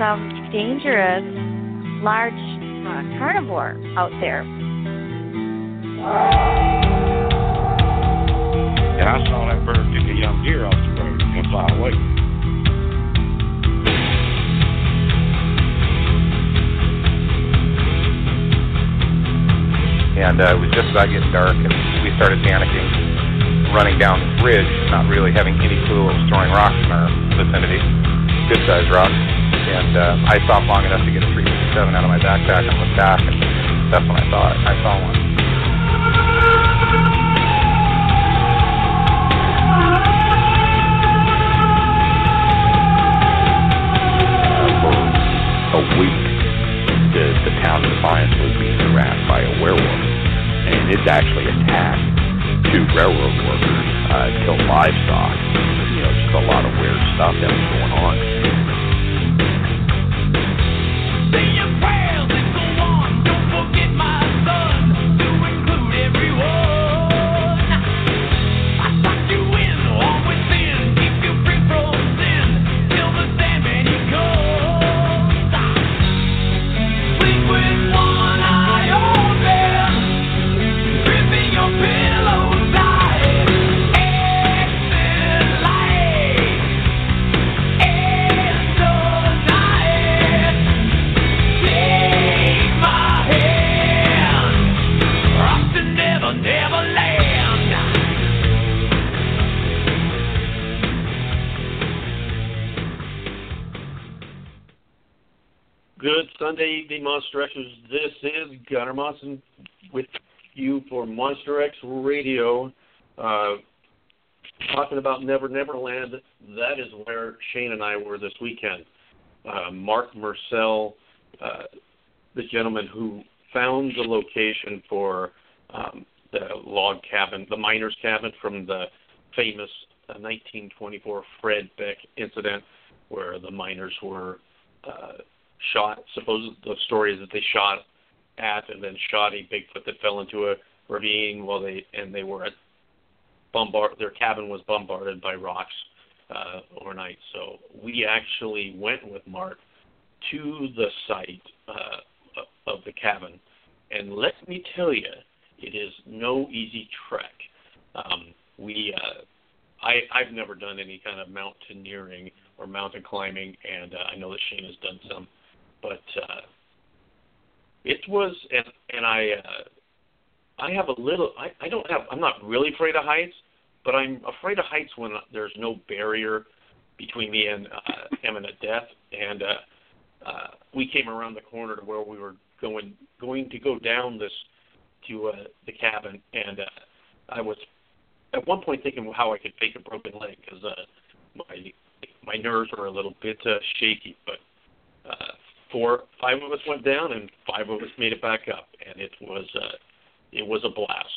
some dangerous large uh, carnivore out there. And I saw that bird pick a young deer off the road and fly away. And uh, it was just about getting dark, and we started panicking, running down this ridge, not really having any clue what was throwing rocks in our vicinity, good sized rocks. And uh, I stopped long enough to get a 357 out of my backpack and look back, and that's when I saw it. I saw one. a week, the, the town of Defiance was being harassed by a werewolf. And it's actually attacked two railroad workers, uh, killed livestock. You know, just a lot of weird stuff that was going on. Gunnar Monson with you for Monster X Radio. Uh, talking about Never Never Land. That is where Shane and I were this weekend. Uh, Mark Myrsell, uh, the gentleman who found the location for um, the log cabin, the miner's cabin from the famous uh, 1924 Fred Beck incident, where the miners were uh, shot. Suppose the story is that they shot at and then shot a Bigfoot that fell into a ravine while they and they were at bombard. Their cabin was bombarded by rocks uh, overnight. So we actually went with Mark to the site uh, of the cabin, and let me tell you, it is no easy trek. Um, we uh, I, I've never done any kind of mountaineering or mountain climbing, and uh, I know that Shane has done some but uh, it was, and and I uh, I have a little. I I don't have. I'm not really afraid of heights, but I'm afraid of heights when there's no barrier between me and uh, imminent death. And uh, uh, we came around the corner to where we were going going to go down this to uh, the cabin, and uh, I was at one point thinking how I could fake a broken leg because uh, my my nerves were a little bit uh, shaky, but uh, four, five of us went down, and five of us made it back up, and it was uh, it was a blast.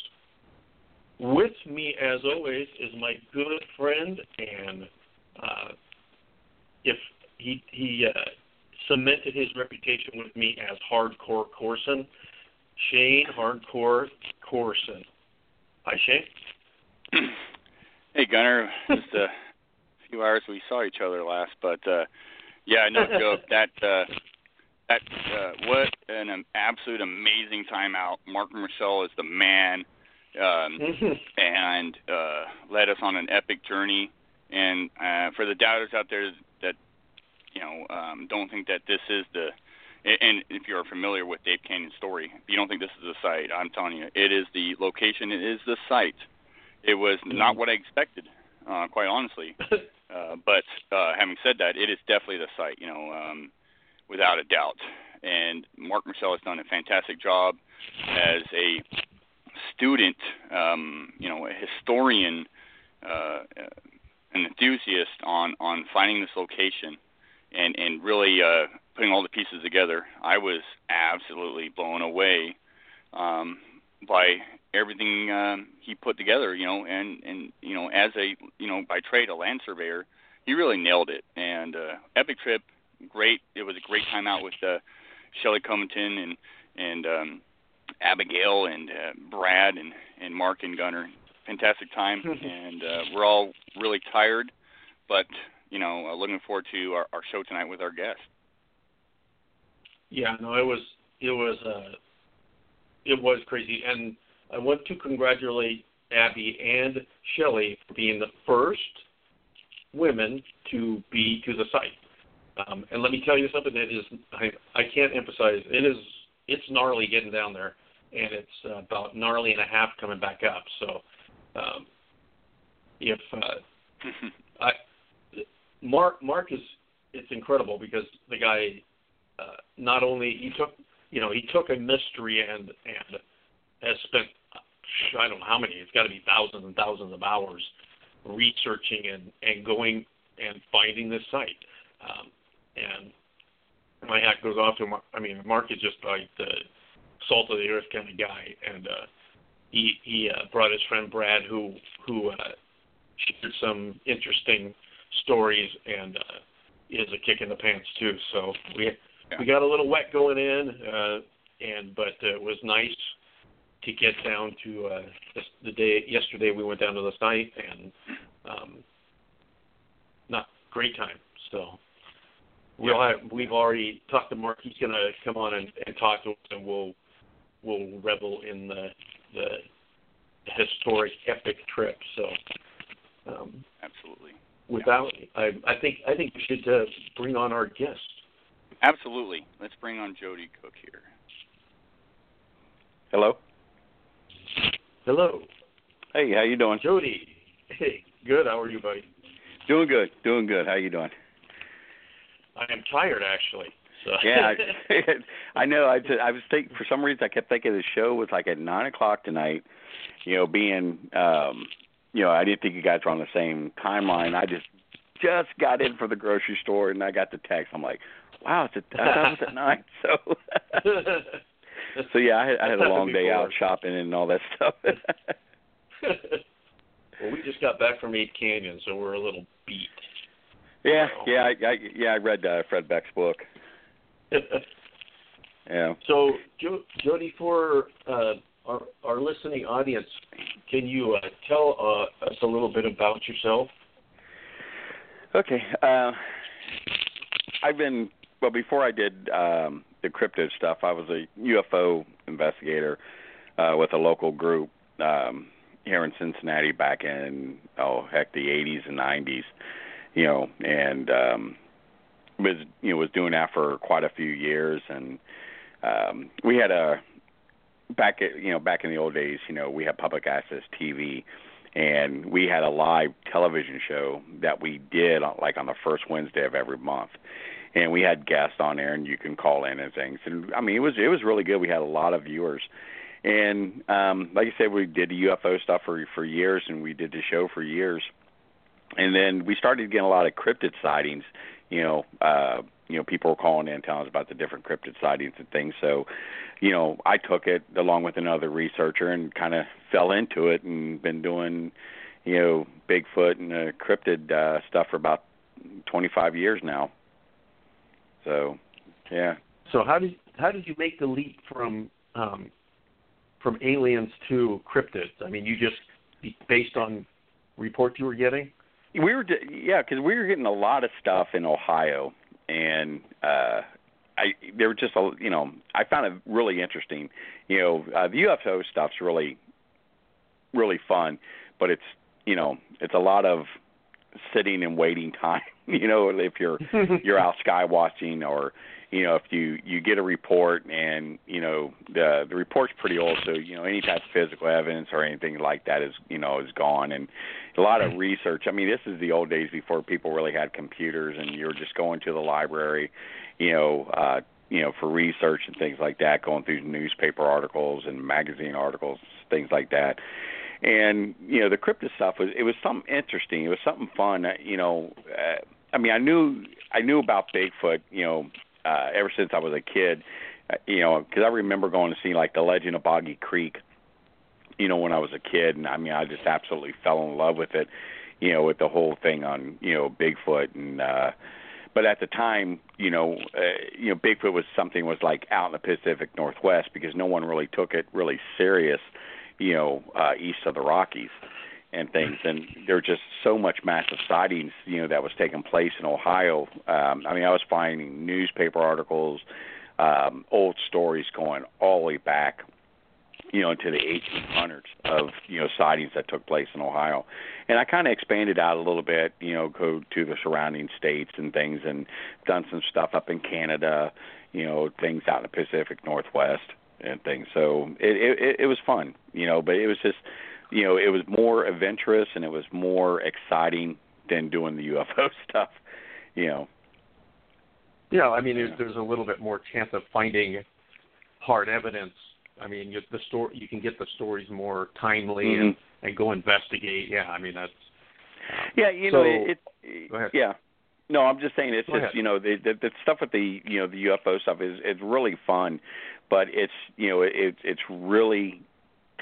With me, as always, is my good friend, and uh, if he he uh, cemented his reputation with me as Hardcore Corson, Shane Hardcore Corson. Hi, Shane. Hey, Gunnar. Just a few hours we saw each other last, but uh, yeah, no joke. That uh, that uh, what an absolute amazing timeout. Mark Myrsell is the man, um, and uh, led us on an epic journey. And uh, for the doubters out there that you know um, don't think that this is the and if you're familiar with Ape Canyon's story, if you don't think this is the site, I'm telling you, it is the location. It is the site. It was not what I expected, uh, quite honestly. Uh, but uh, having said that, it is definitely the site. You know, um, without a doubt. And Mark Myrsell has done a fantastic job as a student, um, you know, a historian, uh, an enthusiast on on finding this location and and really uh, putting all the pieces together. I was absolutely blown away um, by everything um, he put together. You know, and and you know, as a you know by trade a land surveyor, he really nailed it. And uh, epic trip great. It was a great time out with uh, Shelly Covington and and um, Abigail and uh, Brad and and Mark and Gunnar. Fantastic time, and uh, we're all really tired, but you know, uh, looking forward to our, our show tonight with our guest. Yeah, no, it was it was uh, it was crazy, and I want to congratulate Abby and Shelley for being the first women to be to the site. Um, and let me tell you something that is I, I can't emphasize. It is it's gnarly getting down there, and it's uh, about gnarly and a half coming back up. So um, if uh, I Mark Mark is it's incredible because the guy uh, not only he took you know he took a mystery and and has spent I don't know how many it's got to be thousands and thousands of hours researching and and going and finding this site um, and my hat goes off to him. I mean Mark is just like the salt of the earth kind of guy and uh, he he uh, brought his friend Brad who who uh, shared some interesting stories and uh, is a kick in the pants too. So we yeah. we got a little wet going in, uh, and but uh, it was nice to get down to uh, the, the day yesterday. We went down to the site and um, not great time. So we'll have we've already talked to Mark. He's going to come on and, and talk to us, and we'll we'll revel in the the historic epic trip. So um, absolutely without I, I think I think we should uh, bring on our guest. Absolutely. Let's bring on Joedy Cook here. Hello. Hello. Hey, how you doing? Joedy. Hey, good. How are you, buddy? Doing good. Doing good. How you doing? I am tired, actually. So. yeah, I, I know. I, I was thinking for some reason I kept thinking the show was like at nine o'clock tonight. You know, being um you know, I didn't think you guys were on the same timeline. I just just got in from the grocery store and I got the text. I'm like, wow, it's at, I thought it was at nine. So, so yeah, I had, I had a long day out shopping and all that stuff. well, we just got back from Ape Canyon, so we're a little beat. Yeah, yeah, I, I yeah, I read uh, Fred Beck's book. yeah. So, jo- Joedy, for uh, our, our listening audience, can you uh, tell uh, us a little bit about yourself? Okay. Uh, I've been well before I did um, the cryptid stuff. I was a UFO investigator uh, with a local group um, here in Cincinnati back in oh heck the 80s and 90s. You know, and um, was you know was doing that for quite a few years, and um, we had a back at you know back in the old days, you know, we had public access TV, and we had a live television show that we did on, like on the first Wednesday of every month, and we had guests on there, and you can call in and things. And I mean, it was it was really good. We had a lot of viewers, and um, like I said, we did the UFO stuff for for years, and we did the show for years, and then we started getting a lot of cryptid sightings. You know, uh, you know, people were calling in telling us about the different cryptid sightings and things. So, you know, I took it along with another researcher and kind of fell into it and been doing, you know, Bigfoot and uh, cryptid uh, stuff for about 25 years now. So, yeah. So how did how did you make the leap from um, from aliens to cryptids? I mean, you just based on reports you were getting. We were, yeah, because we were getting a lot of stuff in Ohio and uh I they were just a you know I found it really interesting. You know, uh, the UFO stuff's really really fun, but it's you know it's a lot of sitting and waiting time. You know, if you're you're out sky watching or you know if you you get a report and you know the the report's pretty old, so you know any type of physical evidence or anything like that is you know is gone and a lot of research. I mean, this is the old days before people really had computers, and you were just going to the library, you know, uh, you know, for research and things like that, going through newspaper articles and magazine articles, things like that. And you know, the crypto stuff was it was something interesting. It was something fun. You know, uh, I mean, I knew I knew about Bigfoot. You know, uh, ever since I was a kid. Uh, you know, because I remember going to see like the Legend of Boggy Creek you know, when I was a kid, and I mean, I just absolutely fell in love with it, you know, with the whole thing on, you know, Bigfoot and. uh but at the time, you know, uh, you know, Bigfoot was something was like out in the Pacific Northwest because no one really took it really serious, you know, uh, east of the Rockies and things. And there were just so much massive sightings, you know, that was taking place in Ohio. Um, I mean, I was finding newspaper articles, um, old stories going all the way back, you know, into the 1800s of you know sightings that took place in Ohio, and I kind of expanded out a little bit, you know, go to the surrounding states and things, and done some stuff up in Canada, you know, things out in the Pacific Northwest and things. So it it, it was fun, you know, but it was just, you know, it was more adventurous and it was more exciting than doing the UFO stuff, you know. Yeah, I mean, there's, there's a little bit more chance of finding hard evidence. I mean, you, the story you can get the stories more timely mm-hmm. and and go investigate. Yeah, I mean that's. Um, yeah, you so, know it. it go ahead. Yeah. No, I'm just saying it's Go just ahead. you know the, the the stuff with the you know the UFO stuff is it's really fun, but it's you know it it's really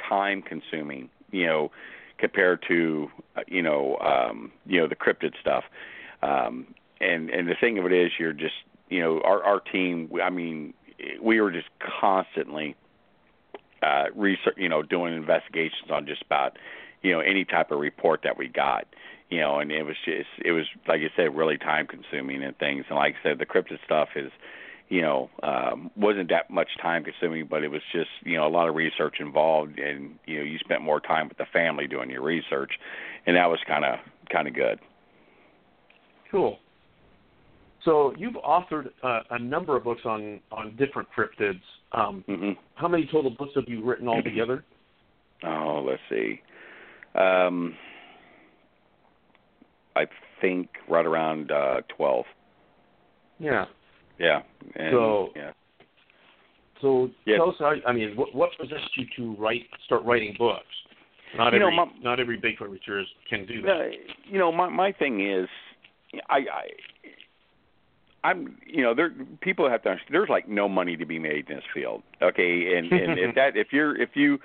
time consuming you know compared to uh, you know um you know the cryptid stuff. Um and and the thing of it is you're just you know our our team I mean we were just constantly uh research you know doing investigations on just about you know any type of report that we got you know and it was just it was like I said really time consuming and things. And like I said the cryptid stuff is you know um wasn't that much time consuming but it was just you know a lot of research involved and you know you spent more time with the family doing your research and that was kind of kind of good Cool. So you've authored uh, a number of books on on different cryptids. Um, mhm how many total books have you written altogether? oh let's see um I think right around uh 12 Yeah. Yeah and So- yeah So Yeah. tell us how. I mean, what, what possessed you to write, start writing books? Not You know, every my- not every Bigfoot researcher can do that. You know, my my thing is, I, I, I'm, you know, there people have to. understand, There's like no money to be made in this field. Okay, and and if that if you're if you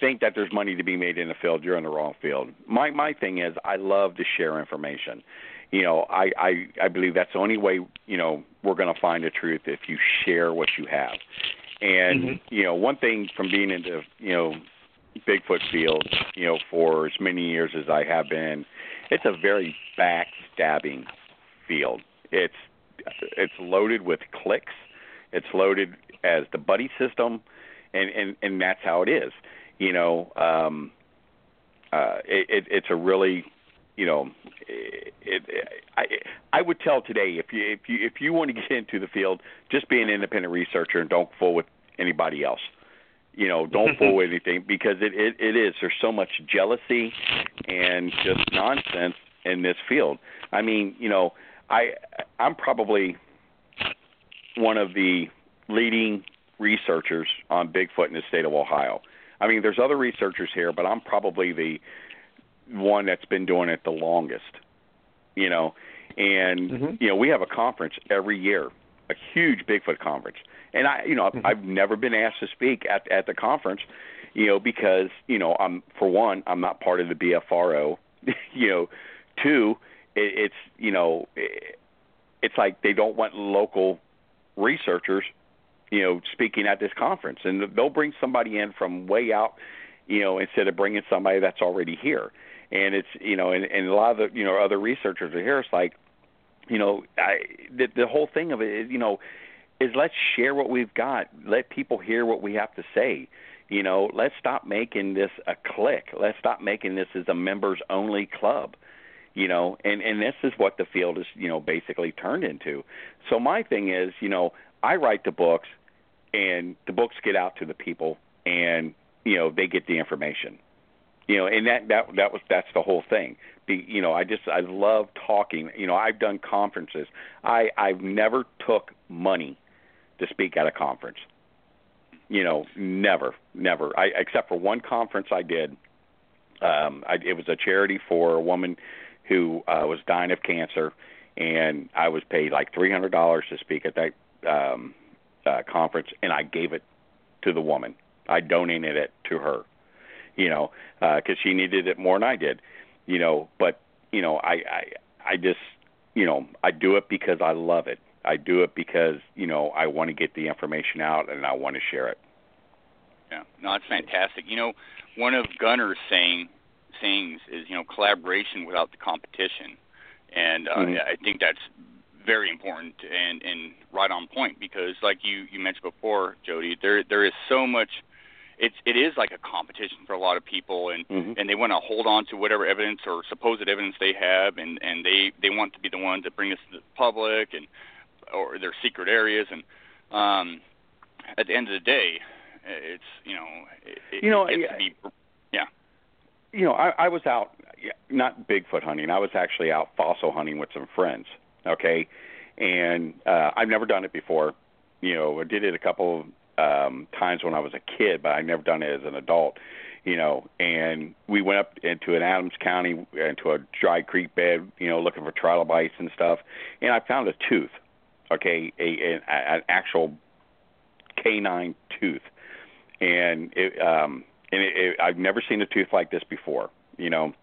think that there's money to be made in the field, you're in the wrong field. My my thing is, I love to share information. You know, I I I believe that's the only way. You know, we're going to find the truth if you share what you have. And Mhm. you know, one thing from being into you know Bigfoot field, you know, for as many years as I have been, it's a very backstabbing field. It's it's loaded with cliques. It's loaded as the buddy system, and and and that's how it is. You know, um, uh, it, it it's a really you know, eh, it, it, I I would tell today if you if you if you want to get into the field, just be an independent researcher and don't fool with anybody else. You know, don't fool with anything because it, it it is. There's so much jealousy and just nonsense in this field. I mean, you know, I I'm probably one of the leading researchers on Bigfoot in the state of Ohio. I mean, there's other researchers here, but I'm probably the one that's been doing it the longest. You know, and Mhm. you know, we have a conference every year, a huge Bigfoot conference. And I, you know, Mhm. I've never been asked to speak at at the conference, you know, because, you know, I'm for one, I'm not part of the BFRO, you know, two, it, it's, you know, it, it's like they don't want local researchers, you know, speaking at this conference, and they'll bring somebody in from way out, you know, instead of bringing somebody that's already here. And it's, you know, and, and a lot of the, you know, other researchers are here. It's like, you know, I the, the whole thing of it is, you know, is let's share what we've got. Let people hear what we have to say. You know, let's stop making this a clique. Let's stop making this as a members only club. You know, and and this is what the field is, you know, basically turned into. So my thing is, you know, I write the books, and the books get out to the people, and you know they get the information. You know, and that that that was that's the whole thing. Be, you know, I just I love talking. You know, I've done conferences. I I've never took money to speak at a conference. You know, never, never. I except for one conference I did. Um, I, it was a charity for a woman who uh, was dying of cancer, and I was paid like three hundred dollars to speak at that um, uh, conference, and I gave it to the woman. I donated it to her. You know, because she needed it more than I did. You know, but you know, I I I just you know I do it because I love it. I do it because you know I want to get the information out and I want to share it. Yeah, no, that's fantastic. You know, one of Gunnar's saying sayings is you know collaboration without the competition, and uh, Mhm. I think that's very important and and right on point because like you you mentioned before, Joedy, there there is so much. It's it is like a competition for a lot of people, and Mhm. and they want to hold on to whatever evidence or supposed evidence they have, and and they they want to be the ones that bring this to the public and or their secret areas, and um, at the end of the day, it's you know it, You know, it gets I- to be you know, I, I was out yeah, not Bigfoot hunting. I was actually out fossil hunting with some friends. Okay, and uh, I've never done it before. You know, I did it a couple um, times when I was a kid, but I've never done it as an adult. You know, and we went up into an Adams County into a dry creek bed. You know, looking for trilobites and stuff, and I found a tooth. Okay, a, a an actual canine tooth, and it um and it, it, I've never seen a tooth like this before. You know,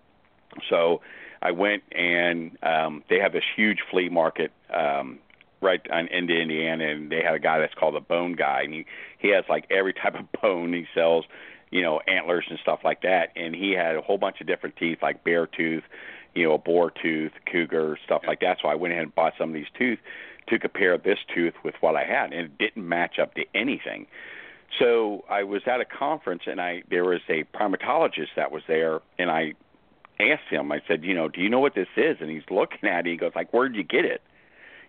so I went and um, they have this huge flea market um, right on into Indiana, and they have a guy that's called the Bone Guy, and he he has like every type of bone he sells, you know, antlers and stuff like that, and he had a whole bunch of different teeth like bear tooth, you know, a boar tooth, cougar, stuff like that. So I went ahead and bought some of these tooth to compare this tooth with what I had, and it didn't match up to anything. So I was at a conference and I there was a primatologist that was there and I asked him, I said, you know, do you know what this is? And he's looking at it, he goes, like, Where'd you get it?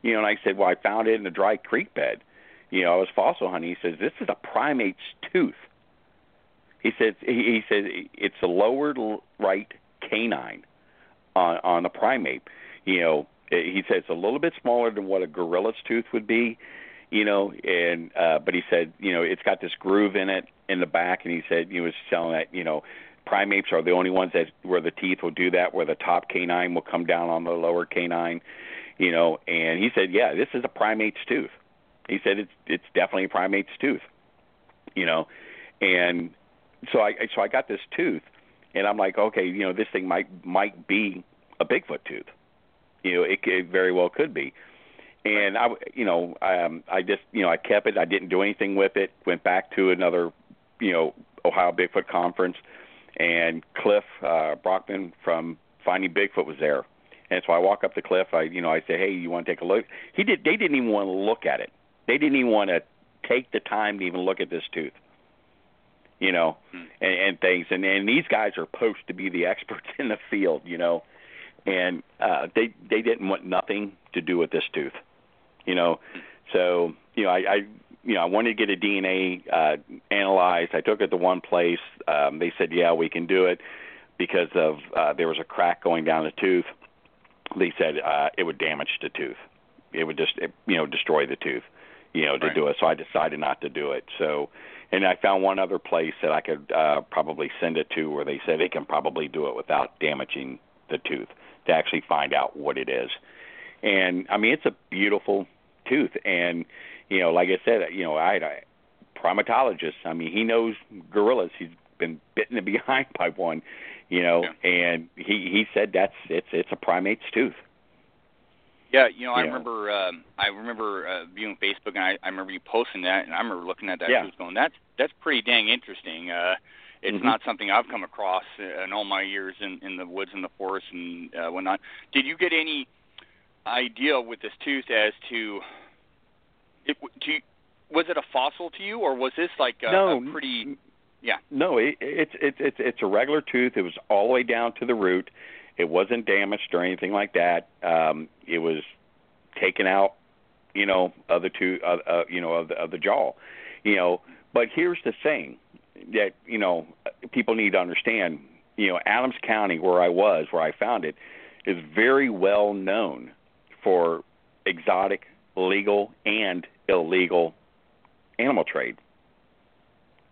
You know, and I said, Well, I found it in a dry creek bed. You know, I was fossil hunting. He says, This is a primate's tooth. He said he, he said it's a lower right canine on on the primate. You know, he said it's a little bit smaller than what a gorilla's tooth would be you know, and uh but he said, you know, it's got this groove in it in the back and he said he was telling that, you know, primates are the only ones that where the teeth will do that, where the top canine will come down on the lower canine, you know, and he said, Yeah, this is a primate's tooth. He said it's it's definitely a primate's tooth. You know. And so I so I got this tooth and I'm like, okay, you know, this thing might might be a Bigfoot tooth. You know, it, it very well could be and I, you know, um, I just, you know, I kept it. I didn't do anything with it. Went back to another, you know, Ohio Bigfoot conference, and Cliff uh, Barackman from Finding Bigfoot was there. And so I walk up to Cliff. I, you know, I say, hey, you want to take a look? He did. They didn't even want to look at it. They didn't even want to take the time to even look at this tooth. You know, Hmm. and, and things. And and these guys are supposed to be the experts in the field. You know, and uh, they they didn't want nothing to do with this tooth you know. So you know, I, I you know I wanted to get a DNA uh, analyzed. I took it to one place. Um, they said, yeah, we can do it because of uh, there was a crack going down the tooth. They said uh, it would damage the tooth. It would just it, you know destroy the tooth. You know to Right. do it. So I decided not to do it. So. And I found one other place that I could uh, probably send it to where they said they can probably do it without damaging the tooth to actually find out what it is. And I mean, it's a beautiful tooth. And you know, like I said, you know, I had a primatologist. I mean, he knows gorillas. He's been bitten the behind by one. You know, and he he said that's it's it's a primate's tooth. Yeah, you know, I Yeah. remember um I remember uh, viewing Facebook and I, I remember you posting that and I remember looking at that Yeah. tooth going, That's that's pretty dang interesting. Uh it's Mhm. not something I've come across in all my years in, in the woods and the forest and uh, whatnot. Did you get any idea with this tooth as to it do you, was it a fossil to you or was this like a, no, a pretty yeah. No, it, it's it's it's it's a regular tooth. It was all the way down to the root. It wasn't damaged or anything like that. Um, it was taken out, you know, of the tooth, uh, uh, you know, of the, of the jaw, you know. But here's the thing that you know people need to understand. You know, Adams County, where I was, where I found it, is very well known for exotic, legal, and illegal animal trade.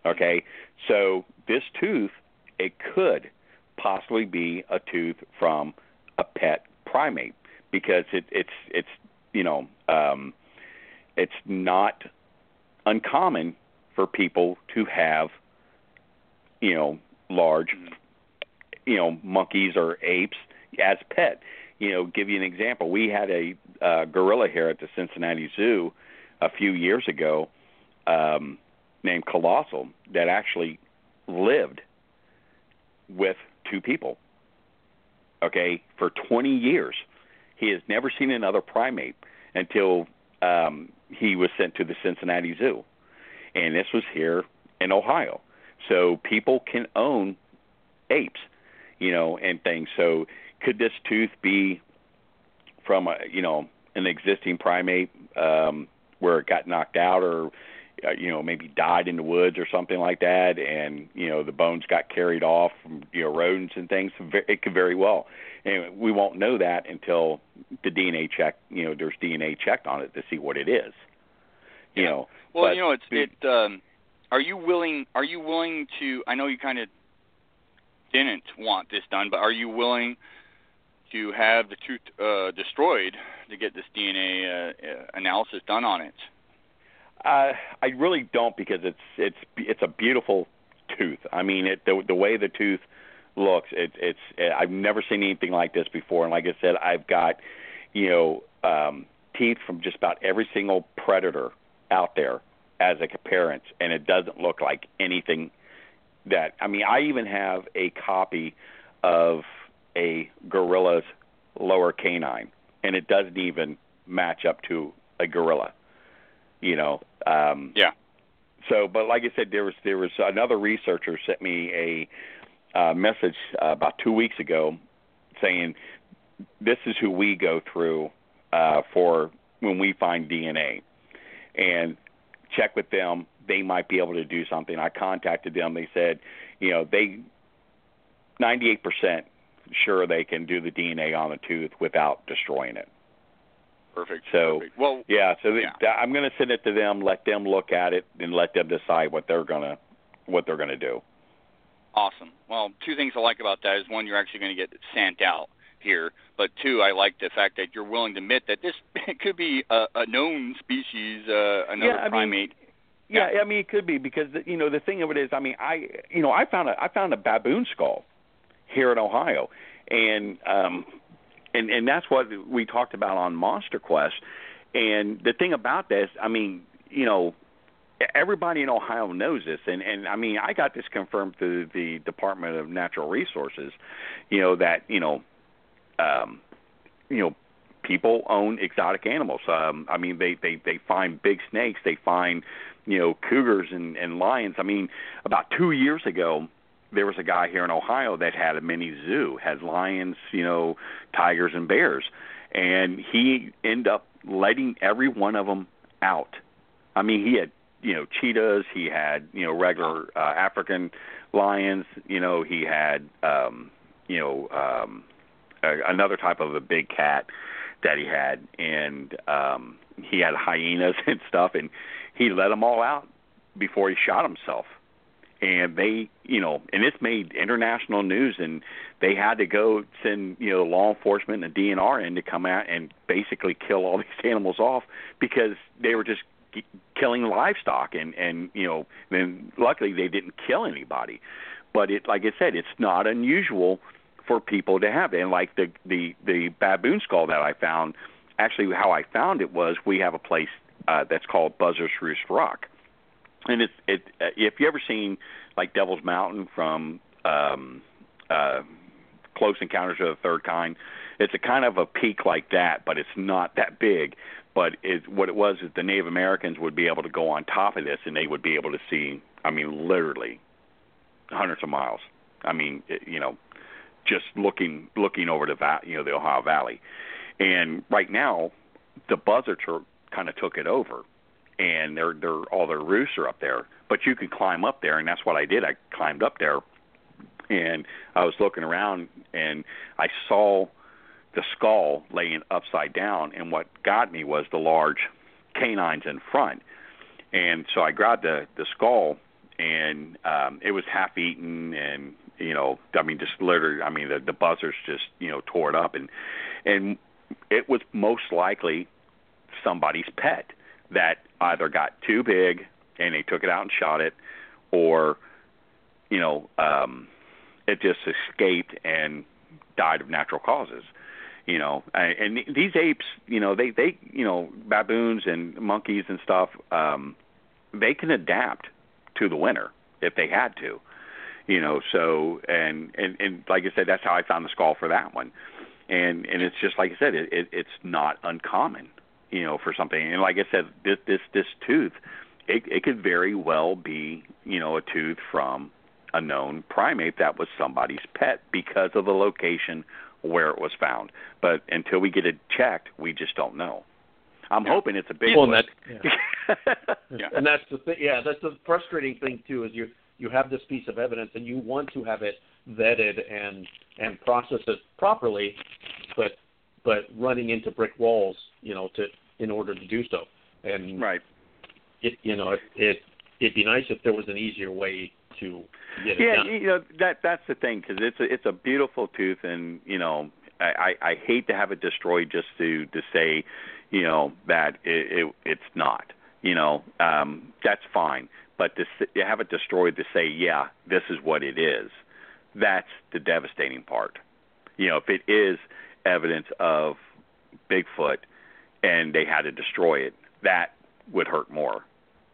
Okay, so this tooth, it could possibly be a tooth from a pet primate because it, it's it's you know um, it's not uncommon for people to have you know large you know monkeys or apes as pet. You know, give you an example. We had a uh, gorilla here at the Cincinnati Zoo a few years ago. Um, named Colossal that actually lived with two people. Okay, for 20 years. He has never seen another primate. until um, he was sent to the Cincinnati Zoo, and this was here in Ohio. So people can own apes, you know, and things. So could this tooth be from a you know an existing primate um, where it got knocked out or uh, you know maybe died in the woods or something like that, and you know the bones got carried off from you know rodents and things. It could very well, and we won't know that until the DNA check. You know, there's DNA checked on it to see what it is. You Yeah. know. Well, but you know, it's it. Um, are you willing? Are you willing to? I know you kind of didn't want this done, but are you willing to have the tooth uh, destroyed to get this DNA uh, uh, analysis done on it? Uh, I really don't because it's it's it's a beautiful tooth. I mean, it the the way the tooth looks, it, it's I've never seen anything like this before. And like I said, I've got you know um, teeth from just about every single predator out there as a parent, and it doesn't look like anything that. I mean, I even have a copy of a gorilla's lower canine, and it doesn't even match up to a gorilla. You know. Um, Yeah. So, but like I said, there was there was another researcher sent me a uh, message uh, about two weeks ago saying this is who we go through uh, for when we find DNA, and check with them. They might be able to do something. I contacted them. They said, you know, they 98% sure they can do the DNA on the tooth without destroying it. Perfect. So, Perfect. Well, Yeah, so Yeah. th- I'm going to send it to them, let them look at it, and let them decide what they're gonna what they're gonna do. Awesome. Well, two things I like about that is one, you're actually going to get sent out here, but two, I like the fact that you're willing to admit that this could be a, a known species, uh, another Yeah, I mean, primate. Yeah, I mean it could be because the, you know the thing of it is, I mean I you know I found a I found a baboon skull here in Ohio, and um and and that's what we talked about on Monster Quest. And the thing about this, I mean, you know, everybody in Ohio knows this, and and I mean, I got this confirmed through the Department of Natural Resources, you know that you know, um, you know, people own exotic animals. Um, I mean, they they they find big snakes, they find you know cougars and and lions. I mean, about two years ago, there was a guy here in Ohio that had a mini zoo, had lions, you know, tigers and bears, and he ended up letting every one of them out. I mean, he had you know cheetahs, he had you know regular uh, African lions, you know, he had um, you know um, a, another type of a big cat that he had, and um, he had hyenas and stuff, and he let them all out before he shot himself and they you know and it's made international news and they had to go send you know law enforcement and DNR in to come out and basically kill all these animals off because they were just killing livestock and and you know then luckily they didn't kill anybody. But it like I said it's not unusual for people to have it. And like the the the baboon skull that I found actually how I found it was we have a place uh that's called Buzzards Roost Rock and it's it uh, if you ever seen like Devil's Mountain from um uh Close Encounters of the Third Kind, it's a kind of a peak like that, but it's not that big. But it what it was is the Native Americans would be able to go on top of this, and they would be able to see. I mean, literally hundreds of miles. I mean, it, you know, just looking looking over the va- you know the Ohio Valley, and right now the buzzards are kind of took it over and they're they're all their roosts are up there. But you can climb up there, and that's what I did. I climbed up there, and I was looking around, and I saw the skull laying upside down. And what got me was the large canines in front. And so I grabbed the the skull, and um, it was half eaten, and you know, I mean, just literally, I mean, the the buzzards just you know tore it up, and and it was most likely somebody's pet that either got too big and they took it out and shot it, or you know, um, it just escaped and died of natural causes. You know, and and these apes, you know, they they you know baboons and monkeys and stuff, um, they can adapt to the winter if they had to. You know, so and and and like I said, that's how I found the skull for that one. And and it's just like I said, it, it it's not uncommon you know, for something. And like I said, this this this tooth, it it could very well be, you know, a tooth from a known primate that was somebody's pet because of the location where it was found. But until we get it checked, we just don't know. I'm Yeah. hoping it's a big Well, one. and that, Yeah. and that's the thing. Yeah, that's the frustrating thing too. Is you you have this piece of evidence and you want to have it vetted and and process it properly, but but running into brick walls, you know, to in order to do so. And right. it you know it, it it'd be nice if there was an easier way to get it Yeah, done. you know that that's the thing because it's a it's a beautiful tooth, and you know I, I I hate to have it destroyed just to to say, you know that it, it it's not. You know um, that's fine, but to s- to have it destroyed to say yeah this is what it is, that's the devastating part. You know if it is evidence of Bigfoot and they had to destroy it, that would hurt more.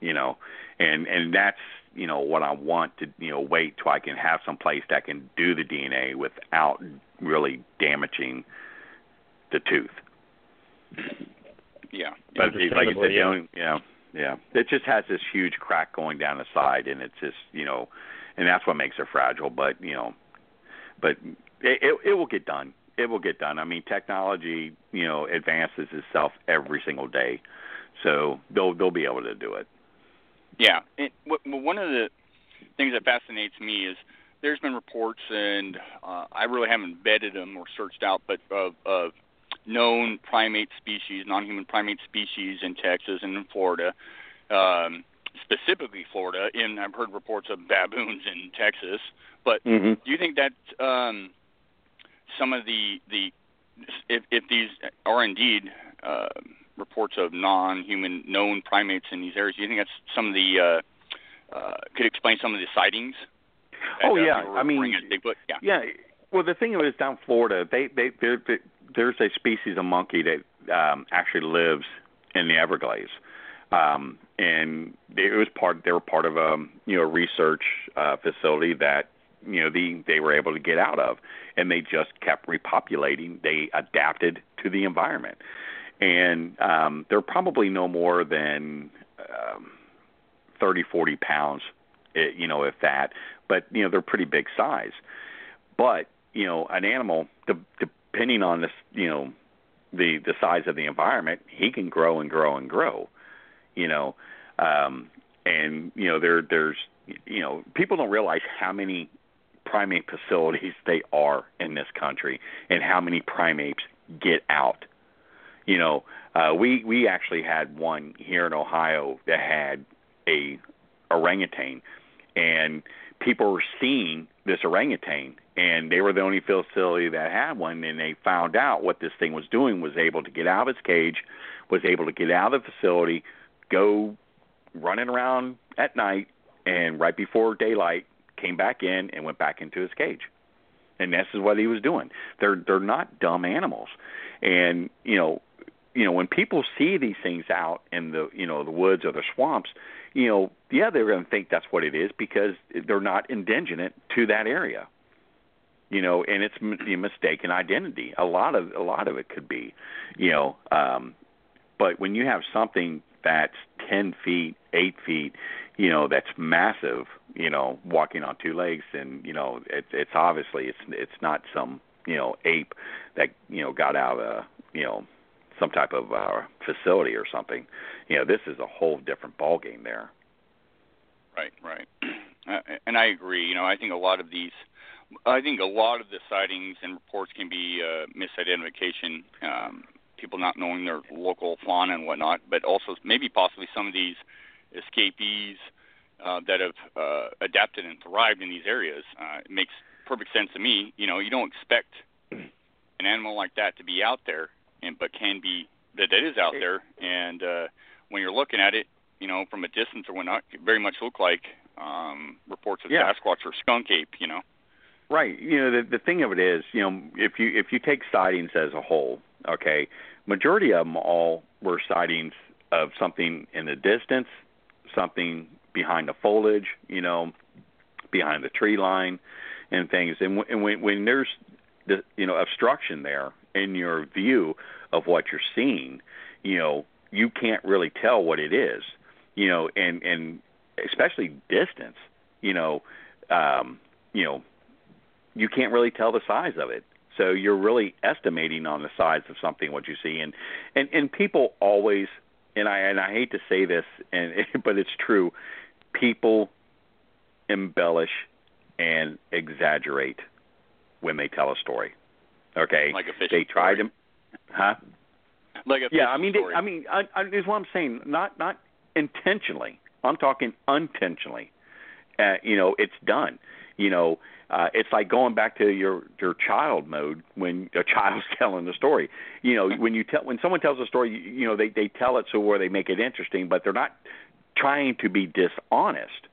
You know, and and that's you know what I want to you know wait till I can have some place that can do the DNA without really damaging the tooth. Yeah. But it- like I said, yeah. yeah, yeah, it just has this huge crack going down the side, and it's just you know, and that's what makes it fragile. But you know, but it it, it will get done. It will get done. I mean, technology you know advances itself every single day, so they'll they'll be able to do it. Yeah, and w- w- one of the things that fascinates me is there's been reports, and uh, I really haven't vetted them or searched out, but of, of known primate species, non-human primate species in Texas and in Florida, um, specifically Florida. And I've heard reports of baboons in Texas. But Mm-hmm. do you think that um, some of the the if, if these are indeed uh, reports of non-human known primates in these areas, do you think that's some of the uh, uh, could explain some of the sightings? that, Oh, uh, yeah. I mean, reporting as Bigfoot. Yeah. Yeah. Well, the thing is, down Florida, they they there there's a species of monkey that um, actually lives in the Everglades, um, and it was part. They were part of a you know research uh, facility that you know the they were able to get out of, and they just kept repopulating. They adapted to the environment, and um, they're probably no more than um, thirty, forty pounds, eh, you know, if that. But you know, they're pretty big size. But you know, an animal, de- depending on this, you know, the the size of the environment, he can grow and grow and grow. You know, um, and you know, there there's you know, people don't realize how many primate facilities they are in this country and how many primates get out. You know, uh, we we actually had one here in Ohio that had a orangutan, and people were seeing this orangutan, and they were the only facility that had one. And they found out what this thing was doing was able to get out of its cage, was able to get out of the facility, go running around at night, and right before daylight came back in and went back into his cage. And this is what he was doing. They're they're not dumb animals, and you know, you know when people see these things out in the you know the woods or the swamps, you know, yeah, they're going to think that's what it is because they're not indigenous to that area. You know, and it's a mistaken identity. A lot of a lot of it could be, you know, um, but when you have something that's ten feet, eight feet, you know, that's massive, you know, walking on two legs, and you know, it's it's obviously it's it's not some you know ape that you know got out of you know some type of uh, facility or something. You know, this is a whole different ball game there. Right, right. Uh, and I agree. You know, I think a lot of these, I think a lot of the sightings and reports can be uh, misidentification, um, people not knowing their local fauna and whatnot, but also maybe possibly some of these escapees uh, that have uh, adapted and thrived in these areas. Uh, it makes perfect sense to me. You know, you don't expect an animal like that to be out there, and but can be that it is out there. And uh, when you're looking at it, you know, from a distance or whatnot, it very much look like um, reports of Yeah. Sasquatch or skunk ape. You know. Right. You know, the the thing of it is, you know, if you if you take sightings as a whole, okay, majority of them all were sightings of something in the distance, something behind the foliage, you know, behind the tree line, and things. And, and when when there's the you know obstruction there in your view of what you're seeing, you know, you can't really tell what it is, you know, and and especially distance, you know, um, you know, you can't really tell the size of it. So you're really estimating on the size of something what you see, and and and people always, and I and I hate to say this, and but it's true, people embellish and exaggerate when they tell a story. Okay, like a fish. They try to, huh? Like a yeah. I mean, story. they, I mean, I, I, is what I'm saying. Not not intentionally. I'm talking unintentionally. Uh, you know, it's done. You know, uh, it's like going back to your your child mode when a child's telling the story. You know, when you tell when someone tells a story, you, you know they they tell it so where they make it interesting, but they're not trying to be dishonest.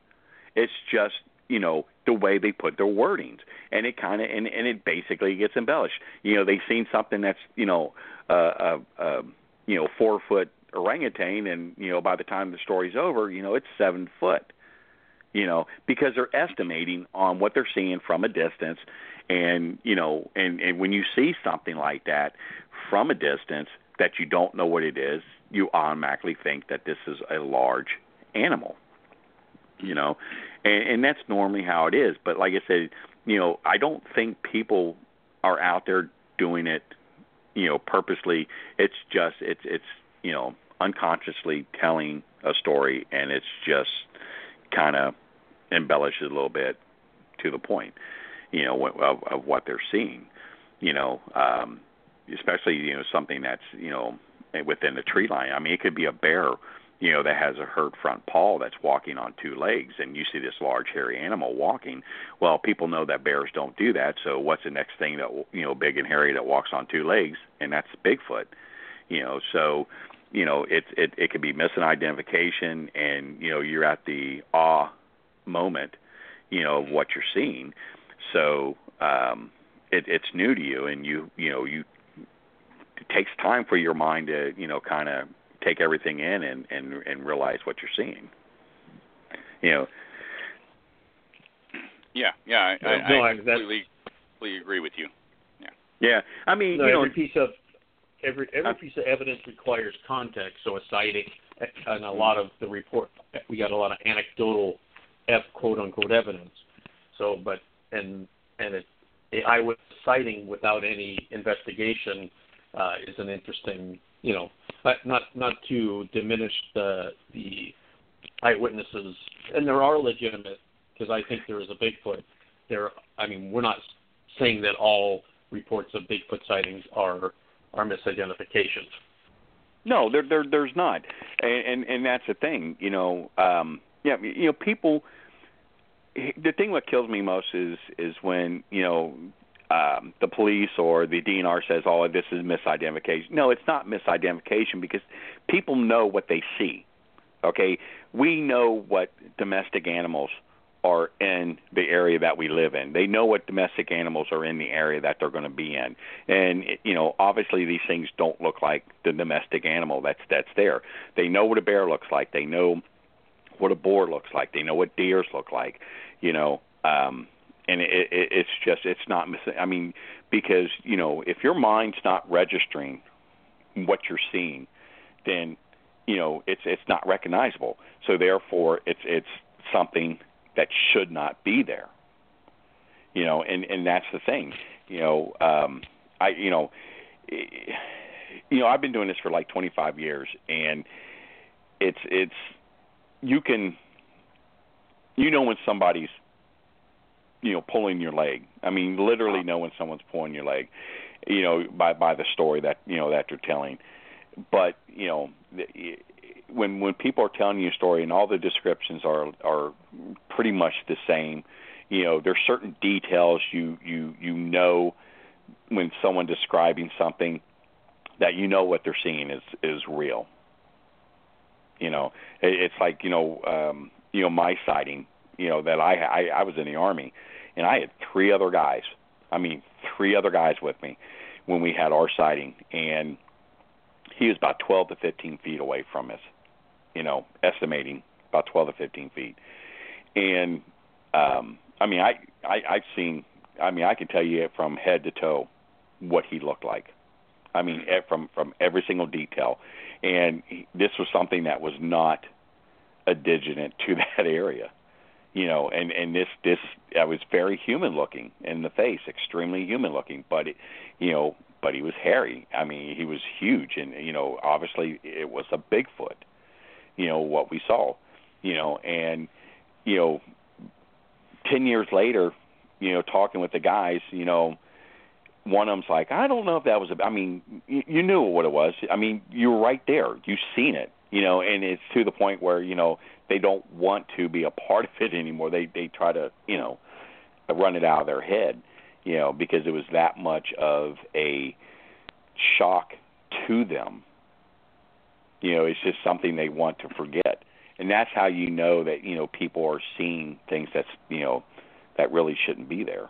It's just you know the way they put their wordings, and it kind of and and it basically gets embellished. You know, they've seen something that's you know uh, uh, uh, you know four foot orangutan, and you know by the time the story's over, you know it's seven foot you know, because they're estimating on what they're seeing from a distance. And, you know, and, and when you see something like that from a distance that you don't know what it is, you automatically think that this is a large animal, you know, and, and that's normally how it is. But like I said, you know, I don't think people are out there doing it, you know, purposely. It's just, it's, it's, you know, unconsciously telling a story and it's just kind of embellish it a little bit to the point, you know, of, of what they're seeing, you know, um, especially you know something that's you know within the tree line. I mean, it could be a bear, you know, that has a hurt front paw that's walking on two legs, and you see this large hairy animal walking. Well, people know that bears don't do that. So what's the next thing that you know, big and hairy that walks on two legs, and that's Bigfoot. You know, so you know it it it could be misidentification, and you know you're at the awe moment, you know, of what you're seeing. So um, it, it's new to you, and you you know you it takes time for your mind to you know kind of take everything in and and and realize what you're seeing. You know. Yeah, yeah, I, I, no, I I- completely, completely agree with you. Yeah, yeah. I mean, No, you know, every piece of every every Uh, piece of evidence requires context. So a sighting and a lot of the report, we got a lot of anecdotal, f quote unquote evidence. So, but and and it, a eyewitness sighting without any investigation uh, is an interesting, you know, but not not to diminish the the eyewitnesses, and there are legitimate because I think there is a Bigfoot. There, I mean, we're not saying that all reports of Bigfoot sightings are are misidentifications. No, there there there's not, and and, and that's the thing. You know, um, yeah, you know, people. The thing what kills me most is is when you know um, the police or the DNR says, "Oh, this is misidentification." No, it's not misidentification because people know what they see. Okay, we know what domestic animals are in the area that we live in. They know what domestic animals are in the area that they're going to be in. And you know, obviously these things don't look like the domestic animal that's that's there. They know what a bear looks like. They know what a boar looks like. They know what deers look like. You know, um and it, it it's just it's not I mean because, you know, if your mind's not registering what you're seeing, then you know, it's it's not recognizable. So therefore it's it's something that should not be there. You know, and and that's the thing. You know, um, I you know, eh, you know, I've been doing this for like 25 years, and it's it's you can you know when somebody's you know pulling your leg. I mean, literally know when someone's pulling your leg. You know, by by the story that you know that they're telling. But you know, when when people are telling you a story and all the descriptions are are pretty much the same, you know, there's certain details you you you know when someone describing something that you know what they're seeing is is real. You know, it, it's like you know um, you know my sighting. You know that I, I I was in the army, and I had three other guys. I mean, three other guys with me when we had our sighting, and he was about 12 to 15 feet away from us. You know, estimating about 12 to 15 feet, and um, I mean, I, I I've seen. I mean, I can tell you from head to toe what he looked like. I mean, from from every single detail, and this was something that was not indigenous to that area, you know. And and this this I was very human looking in the face, extremely human looking, but it, you know, but he was hairy. I mean, he was huge, and you know, obviously it was a Bigfoot. You know what we saw, you know, and you know, ten years later, you know, talking with the guys, you know, one of them's like, I don't know if that was. A, I mean, you, you knew what it was. I mean, you were right there. You've seen it, you know, and it's to the point where you know they don't want to be a part of it anymore. They they try to, you know, run it out of their head, you know, because it was that much of a shock to them. You know, it's just something they want to forget, and that's how you know that you know people are seeing things that's you know that really shouldn't be there.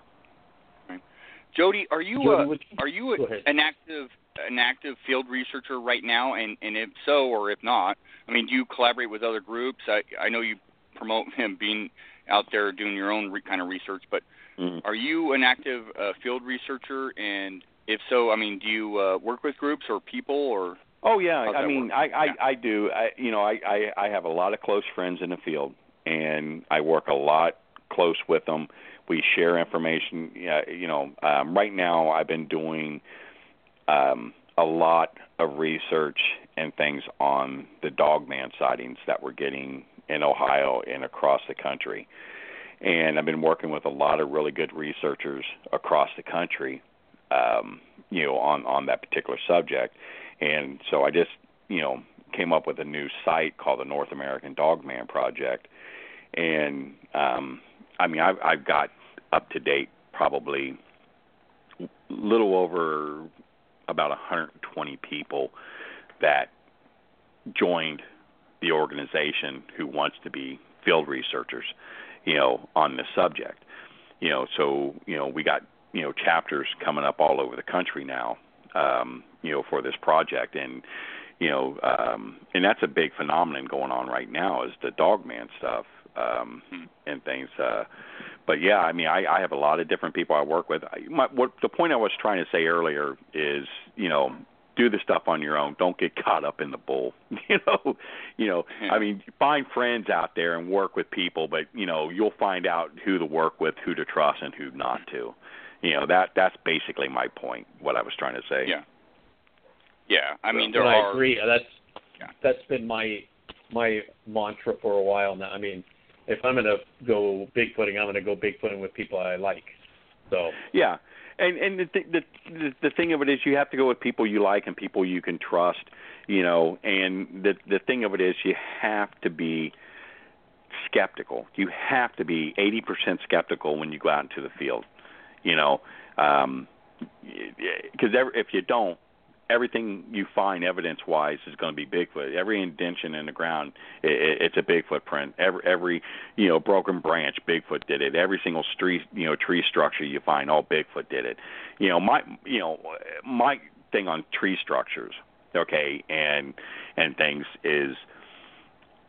Joedy, are you Joedy, uh, would- are you a, an active an active field researcher right now? And and if so, or if not, I mean, do you collaborate with other groups? I I know you promote him being out there doing your own re- kind of research, but Mm-hmm. are you an active uh, field researcher? And if so, I mean, do you uh, work with groups or people or? Oh yeah, I mean. I I, Yeah. I do. I you know, I, I I have a lot of close friends in the field, and I work a lot close with them. We share information. You know, um, right now I've been doing um, a lot of research and things on the dogman sightings that we're getting in Ohio and across the country. And I've been working with a lot of really good researchers across the country, um, you know, on on that particular subject. And so I just, you know, came up with a new site called the North American Dogman Project. And um, I mean, I've I've got up to date probably little over about 120 people that joined the organization who wants to be field researchers, you know, on this subject. You know, so you know we got you know chapters coming up all over the country now, um, you know, for this project, and you know, um, and that's a big phenomenon going on right now is the dogman stuff um, and things. Uh, but yeah, I mean, I, I have a lot of different people I work with. I, my, what the point I was trying to say earlier is, you know, do the stuff on your own. Don't get caught up in the bull. You know, you know. Yeah. I mean, find friends out there and work with people, but you know, you'll find out who to work with, who to trust, and who not to. You know, that that's basically my point. What I was trying to say. Yeah. Yeah, I mean, there and are. I agree. That's Yeah. that's been my my mantra for a while now. I mean, if I'm gonna go bigfooting, I'm gonna go bigfooting with people I like. So Yeah, and and the, th- the the the thing of it is, you have to go with people you like and people you can trust. You know, and the the thing of it is, you have to be skeptical. You have to be eighty percent skeptical when you go out into the field. You know, um, because if you don't, everything you find evidence-wise is going to be Bigfoot. Every indention in the ground, i i- it's a Bigfoot print. Every every you know broken branch, Bigfoot did it. Every single tree you know tree structure you find, all Bigfoot did it. You know my you know my thing on tree structures, okay, and and things is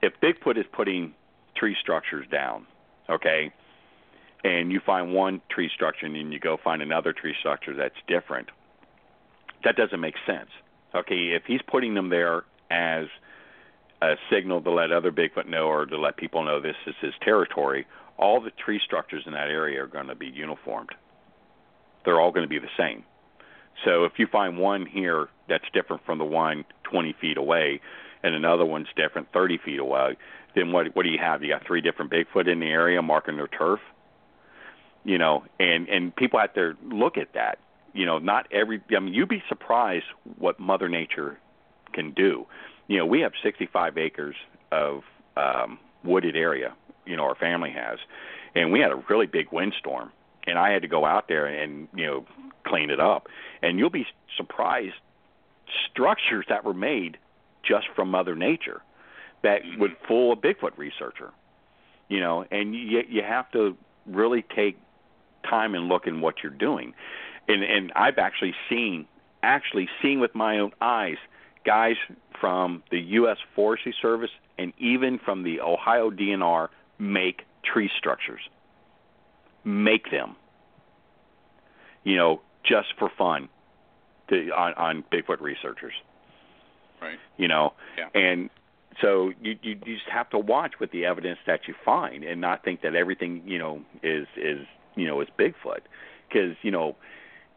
if Bigfoot is putting tree structures down, okay, and you find one tree structure and then you go find another tree structure that's different that doesn't make sense. Okay, if he's putting them there as a signal to let other Bigfoot know or to let people know this is his territory, all the tree structures in that area are going to be uniformed. They're all going to be the same. So if you find one here that's different from the one 20 feet away, and another one's different 30 feet away, then what what do you have? You got three different Bigfoot in the area marking their turf. You know, and and people have to look at that you know, not every. I mean, you'd be surprised what Mother Nature can do. You know, we have 65 acres of um, wooded area. You know, our family has, and we had a really big windstorm, and I had to go out there and you know clean it up. And you'll be surprised structures that were made just from Mother Nature that would fool a Bigfoot researcher. You know, and you you have to really take time and look in what you're doing and and I've actually seen actually seen with my own eyes guys from the U.S. Forestry Service and even from the Ohio DNR make tree structures, make them, you know, just for fun, to on, on Bigfoot researchers. Right. You know, Yeah. and so you, you you just have to watch with the evidence that you find and not think that everything you know is is you know is Bigfoot because you know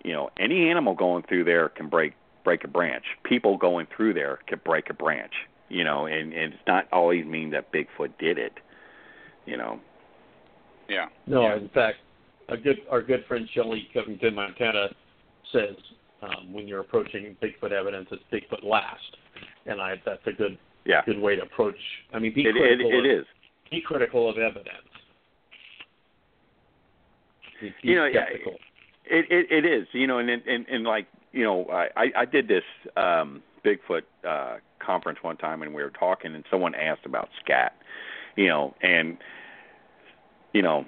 you know any animal going through there can break break a branch. People going through there can break a branch. You know, and, and it's not always mean that Bigfoot did it. You know. Yeah. No, Yeah. in fact, a good our good friend Shelley Covington, Montana, says um, when you're approaching Bigfoot evidence, it's Bigfoot last, and I that's a good Yeah. good way to approach. I mean, be It, it, critical. it of, is. Be critical of evidence. Be, be You know, yeah, skeptical. It, it it is, you know, and and and like you know, I I- did this um Bigfoot uh conference one time, and we were talking, and someone asked about scat, you know, and you know,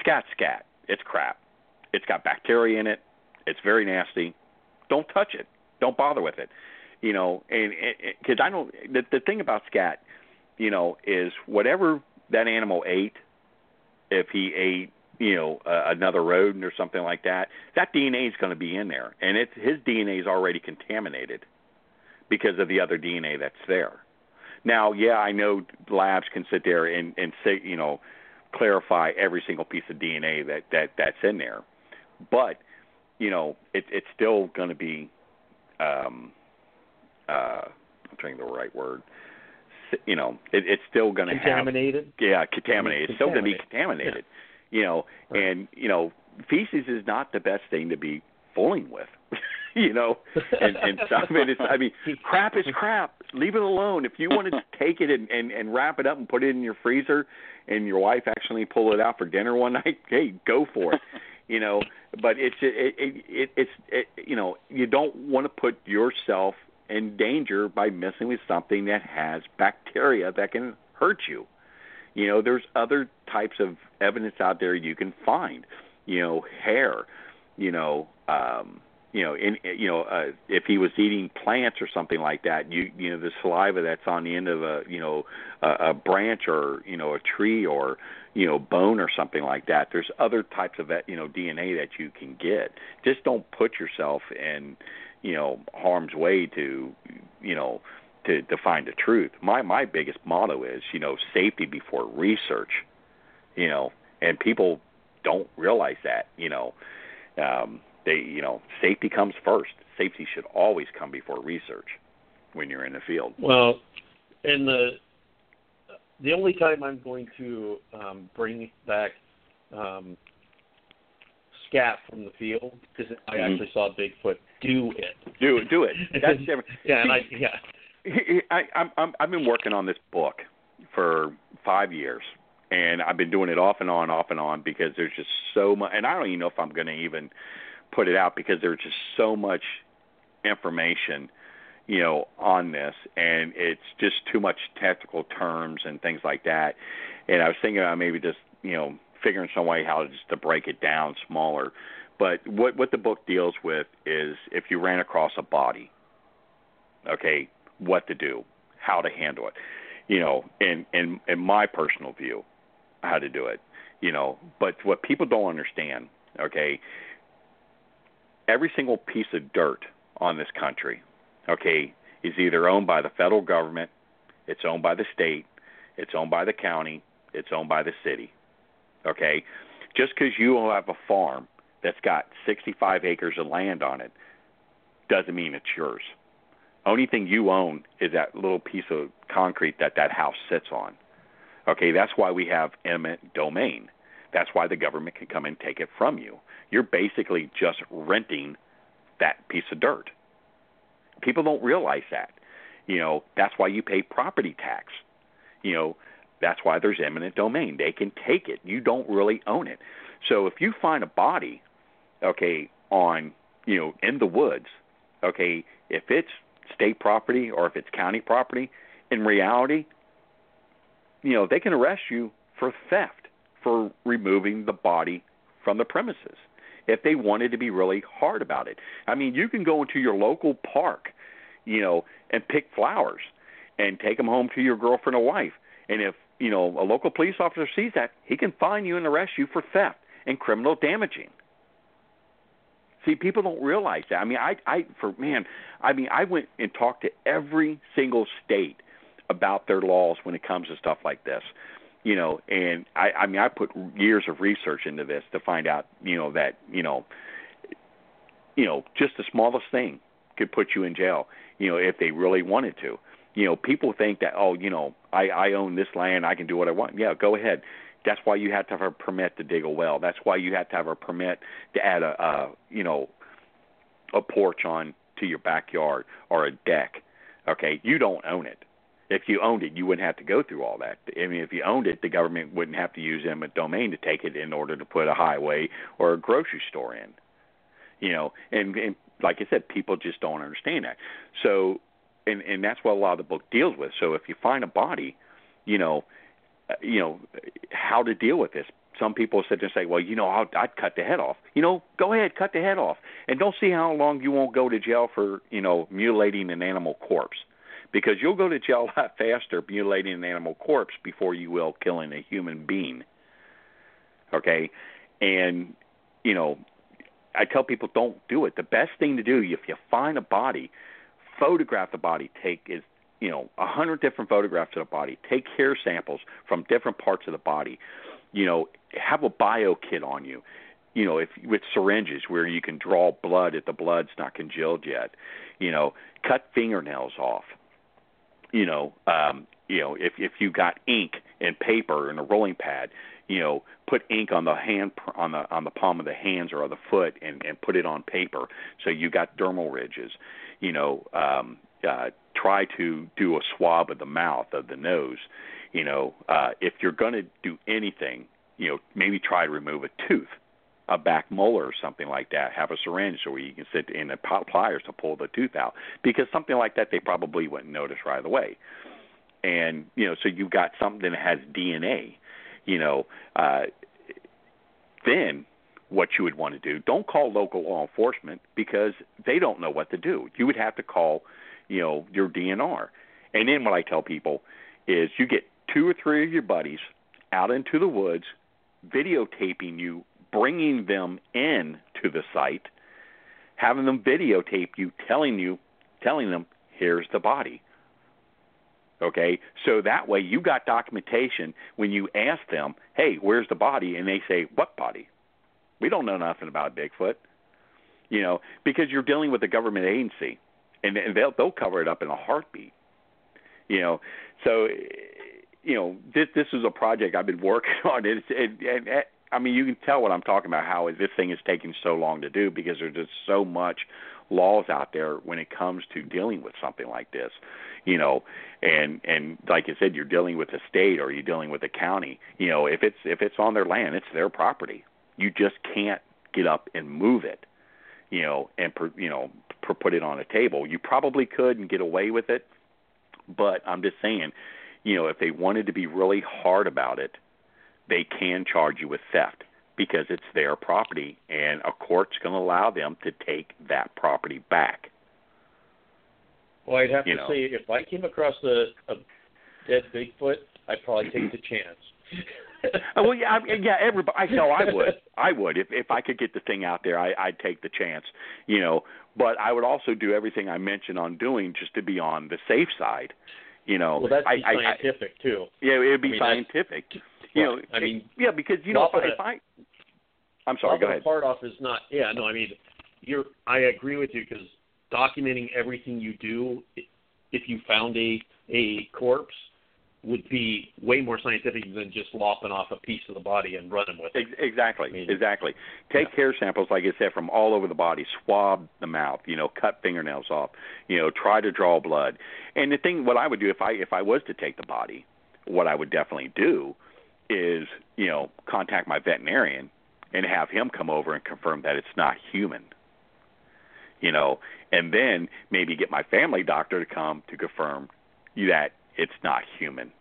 scat scat, it's crap. It's got bacteria in it. It's very nasty. Don't touch it. Don't bother with it. You know, and because I don't. The the thing about scat, you know, is whatever that animal ate, if he ate you know uh, another rodent or something like that, that DNA is going to be in there, and it's his DNA is already contaminated because of the other DNA that's there. Now, yeah, I know labs can sit there and and say you know clarify every single piece of DNA that that that's in there, but you know it, it's still going to be um uh I'm trying the right word. You know, it, it's still going to have Contaminated. yeah, contaminated. It's still going to be contaminated. You know, Right. and you know, feces is not the best thing to be fooling with. you know, and and so, I mean, it's, I mean, crap is crap. Leave it alone. If you want to take it and, and and wrap it up and put it in your freezer, and your wife actually pull it out for dinner one night, hey, go for it. You know, but it's it, it, it it's it, you know you don't want to put yourself in danger by messing with something that has bacteria that can hurt you. You know, there's other types of evidence out there you can find. You know, hair. You know, um, you know, in you know, uh, if he was eating plants or something like that, you you know, the saliva that's on the end of a you know a, a branch or you know a tree or you know bone or something like that. There's other types of you know DNA that you can get. Just don't put yourself in you know harm's way to you know to to find the truth. My my biggest motto is you know safety before research. You know, and people don't realize that. You know, um, they you know safety comes first. Safety should always come before research when you're in the field. Well, and the the only time I'm going to um, bring back um, scat from the field because I Mhm. actually saw Bigfoot do it. Do it. do it. That's different. yeah, and I yeah. I, I'm, I'm, I've been working on this book for five years, and I've been doing it off and on, off and on, because there's just so much, and I don't even know if I'm going to even put it out because there's just so much information, you know, on this, and it's just too much technical terms and things like that. And I was thinking about maybe just, you know, figuring some way how just to break it down smaller. But what what the book deals with is if you ran across a body, okay, what to do, how to handle it, you know, in in in my personal view, how to do it, you know. But what people don't understand, okay, every single piece of dirt on this country, okay, is either owned by the federal government, it's owned by the state, it's owned by the county, it's owned by the city. Okay? Just because you have a farm that's got 65 acres of land on it doesn't mean it's yours. Only thing you own is that little piece of concrete that that house sits on. Okay, that's why we have eminent domain. That's why the government can come and take it from you. You're basically just renting that piece of dirt. People don't realize that. You know, that's why you pay property tax. You know, that's why there's eminent domain. They can take it. You don't really own it. So if you find a body, okay, on, you know, in the woods, okay, if it's state property or if it's county property, in reality, you know, they can arrest you for theft for removing the body from the premises if they wanted to be really hard about it. I mean, you can go into your local park, you know, and pick flowers and take them home to your girlfriend or wife. And if, you know, a local police officer sees that, he can fine you and arrest you for theft and criminal damaging. See, people don't realize that. I mean, I, I, for man, I mean, I went and talked to every single state about their laws when it comes to stuff like this. You know, and I, I mean, I put years of research into this to find out, you know, that you know, you know, just the smallest thing could put you in jail. You know, if they really wanted to. You know, people think that, oh, you know, I, I own this land, I can do what I want. Yeah, go ahead. That's why you have to have a permit to dig a well. That's why you have to have a permit to add a, a you know, a porch on to your backyard or a deck. Okay, you don't own it. If you owned it, you wouldn't have to go through all that. I mean, if you owned it, the government wouldn't have to use eminent domain to take it in order to put a highway or a grocery store in. You know, and, and like I said, people just don't understand that. So, and and that's what a lot of the book deals with. So if you find a body, you know, Uh, you know how to deal with this. Some people sit there and say, "Well, you know, I'll, I'd cut the head off." You know, go ahead, cut the head off, and don't see how long you won't go to jail for you know mutilating an animal corpse, because you'll go to jail a lot faster mutilating an animal corpse before you will killing a human being. Okay, and you know, I tell people don't do it. The best thing to do if you find a body, photograph the body. Take is you know a hundred different photographs of the body. Take hair samples from different parts of the body. You know, have a bio kit on you. You know, if with syringes where you can draw blood if the blood's not congealed yet. You know, cut fingernails off. You know, um, you know if if you got ink and paper and a rolling pad, you know, put ink on the hand on the on the palm of the hands or on the foot and and put it on paper so you got dermal ridges. You know, um, uh, try to do a swab of the mouth of the nose. You know, uh, if you're going to do anything, you know, maybe try to remove a tooth, a back molar or something like that. Have a syringe so you can sit in the pliers to pull the tooth out because something like that they probably wouldn't notice right away. And you know, so you've got something that has DNA. You know, uh, then what you would want to do. Don't call local law enforcement because they don't know what to do. You would have to call you know, your DNR. And then what I tell people is you get two or three of your buddies out into the woods, videotaping you, bringing them in to the site, having them videotape you, telling you, telling them, here's the body. Okay, so that way you got documentation when you ask them, hey, where's the body? And they say, what body? We don't know nothing about Bigfoot. You know, because you're dealing with a government agency and, and they'll they'll cover it up in a heartbeat. You know, so you know this this is a project I've been working on. It's and, and, and I mean you can tell what I'm talking about. How this thing is taking so long to do because there's just so much laws out there when it comes to dealing with something like this. You know, and and like I said, you're dealing with a state or you're dealing with a county. You know, if it's if it's on their land, it's their property. You just can't get up and move it. You know, and you know put it on a table. You probably could and get away with it, but I'm just saying, you know, if they wanted to be really hard about it, they can charge you with theft because it's their property and a court's going to allow them to take that property back. Well, I'd have you to know. say if I came across a, a dead Bigfoot, I'd probably take the chance. Oh, well, yeah, I, yeah. Everybody, I know I would. I would if if I could get the thing out there. I, I'd take the chance, you know. But I would also do everything I mentioned on doing just to be on the safe side, you know. Well, that's I, I, scientific I, too. Yeah, it'd be I mean, scientific. You know, I mean, yeah, because you know, if if I, I'm sorry. Go ahead. part off is not. Yeah, no, I mean, you're. I agree with you because documenting everything you do, if you found a a corpse, would be way more scientific than just lopping off a piece of the body and running with it. Exactly, I mean, exactly. Take hair samples, like I said, from all over the body. Swab the mouth. You know, cut fingernails off. You know, try to draw blood. And the thing, what I would do if I if I was to take the body, what I would definitely do is you know contact my veterinarian and have him come over and confirm that it's not human. You know, and then maybe get my family doctor to come to confirm that it's not human.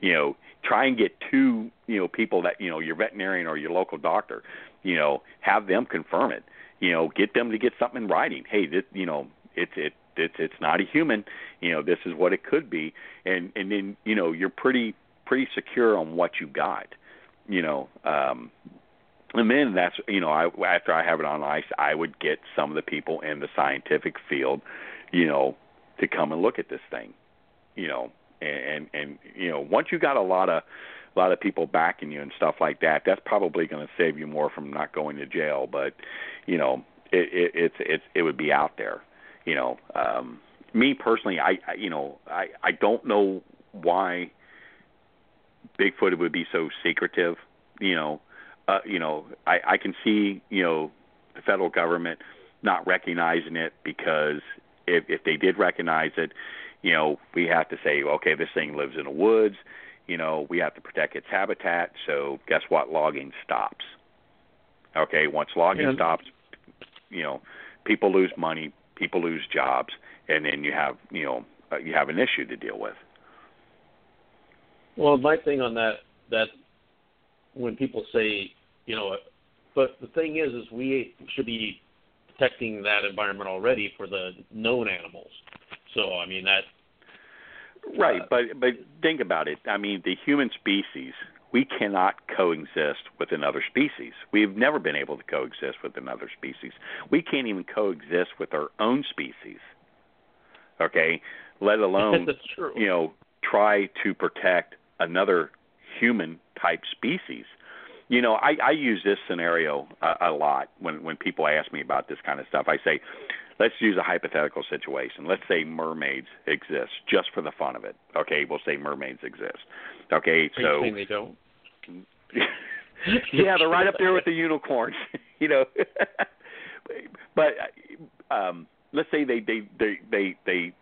You know, try and get two, you know, people that, you know, your veterinarian or your local doctor, you know, have them confirm it. You know, get them to get something in writing. Hey, this, you know, it's it it's it's not a human. You know, this is what it could be. And and then, you know, you're pretty pretty secure on what you got. You know, um and then that's you know I after I have it on ice, I would get some of the people in the scientific field, you know, to come and look at this thing, you know, and and you know once you got a lot of a lot of people backing you and stuff like that, that's probably going to save you more from not going to jail. But you know, it, it it's it's it would be out there. You know, um, me personally, I, I you know I I don't know why Bigfoot would be so secretive. You know, uh, you know I I can see you know the federal government not recognizing it because if if they did recognize it, you know we have to say okay this thing lives in the woods. You know we have to protect its habitat. So guess what? Logging stops. Okay, once logging yeah. stops, you know people lose money, people lose jobs, and then you have you know uh, you have an issue to deal with. Well, my thing on that that when people say you know, but the thing is, is we should be protecting that environment already for the known animals. So I mean that. Right, uh, but but think about it. I mean, the human species we cannot coexist with another species. We've never been able to coexist with another species. We can't even coexist with our own species. Okay, let alone you know try to protect another human type species. You know, I, I use this scenario a, a lot when when people ask me about this kind of stuff. I say, let's use a hypothetical situation. Let's say mermaids exist just for the fun of it. Okay, we'll say mermaids exist. Okay, Are so they don't. yeah, they're right up there with the unicorns. you know, but um, let's say they they they they they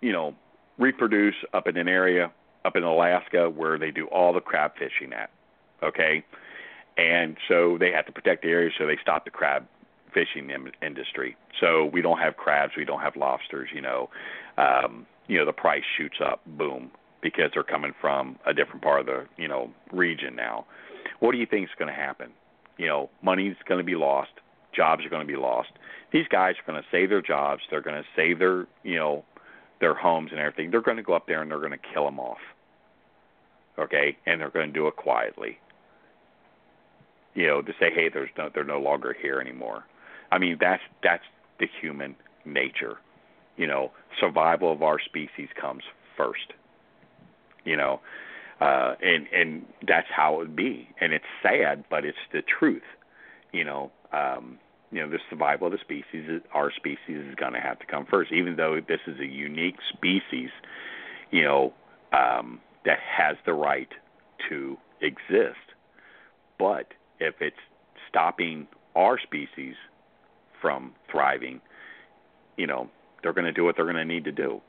you know reproduce up in an area up in Alaska where they do all the crab fishing at. Okay, and so they have to protect the area, so they stop the crab fishing industry. So we don't have crabs, we don't have lobsters. You know, um, you know the price shoots up, boom, because they're coming from a different part of the you know region now. What do you think is going to happen? You know, money's going to be lost, jobs are going to be lost. These guys are going to save their jobs. They're going to save their you know their homes and everything. They're going to go up there and they're going to kill them off. Okay, and they're going to do it quietly you know, to say, hey, there's no, they're no longer here anymore. I mean, that's that's the human nature. You know, survival of our species comes first. You know, uh, and and that's how it would be. And it's sad, but it's the truth. You know, um, you know, the survival of the species, our species is going to have to come first. Even though this is a unique species, you know, um, that has the right to exist, but if it's stopping our species from thriving, you know, they're going to do what they're going to need to do.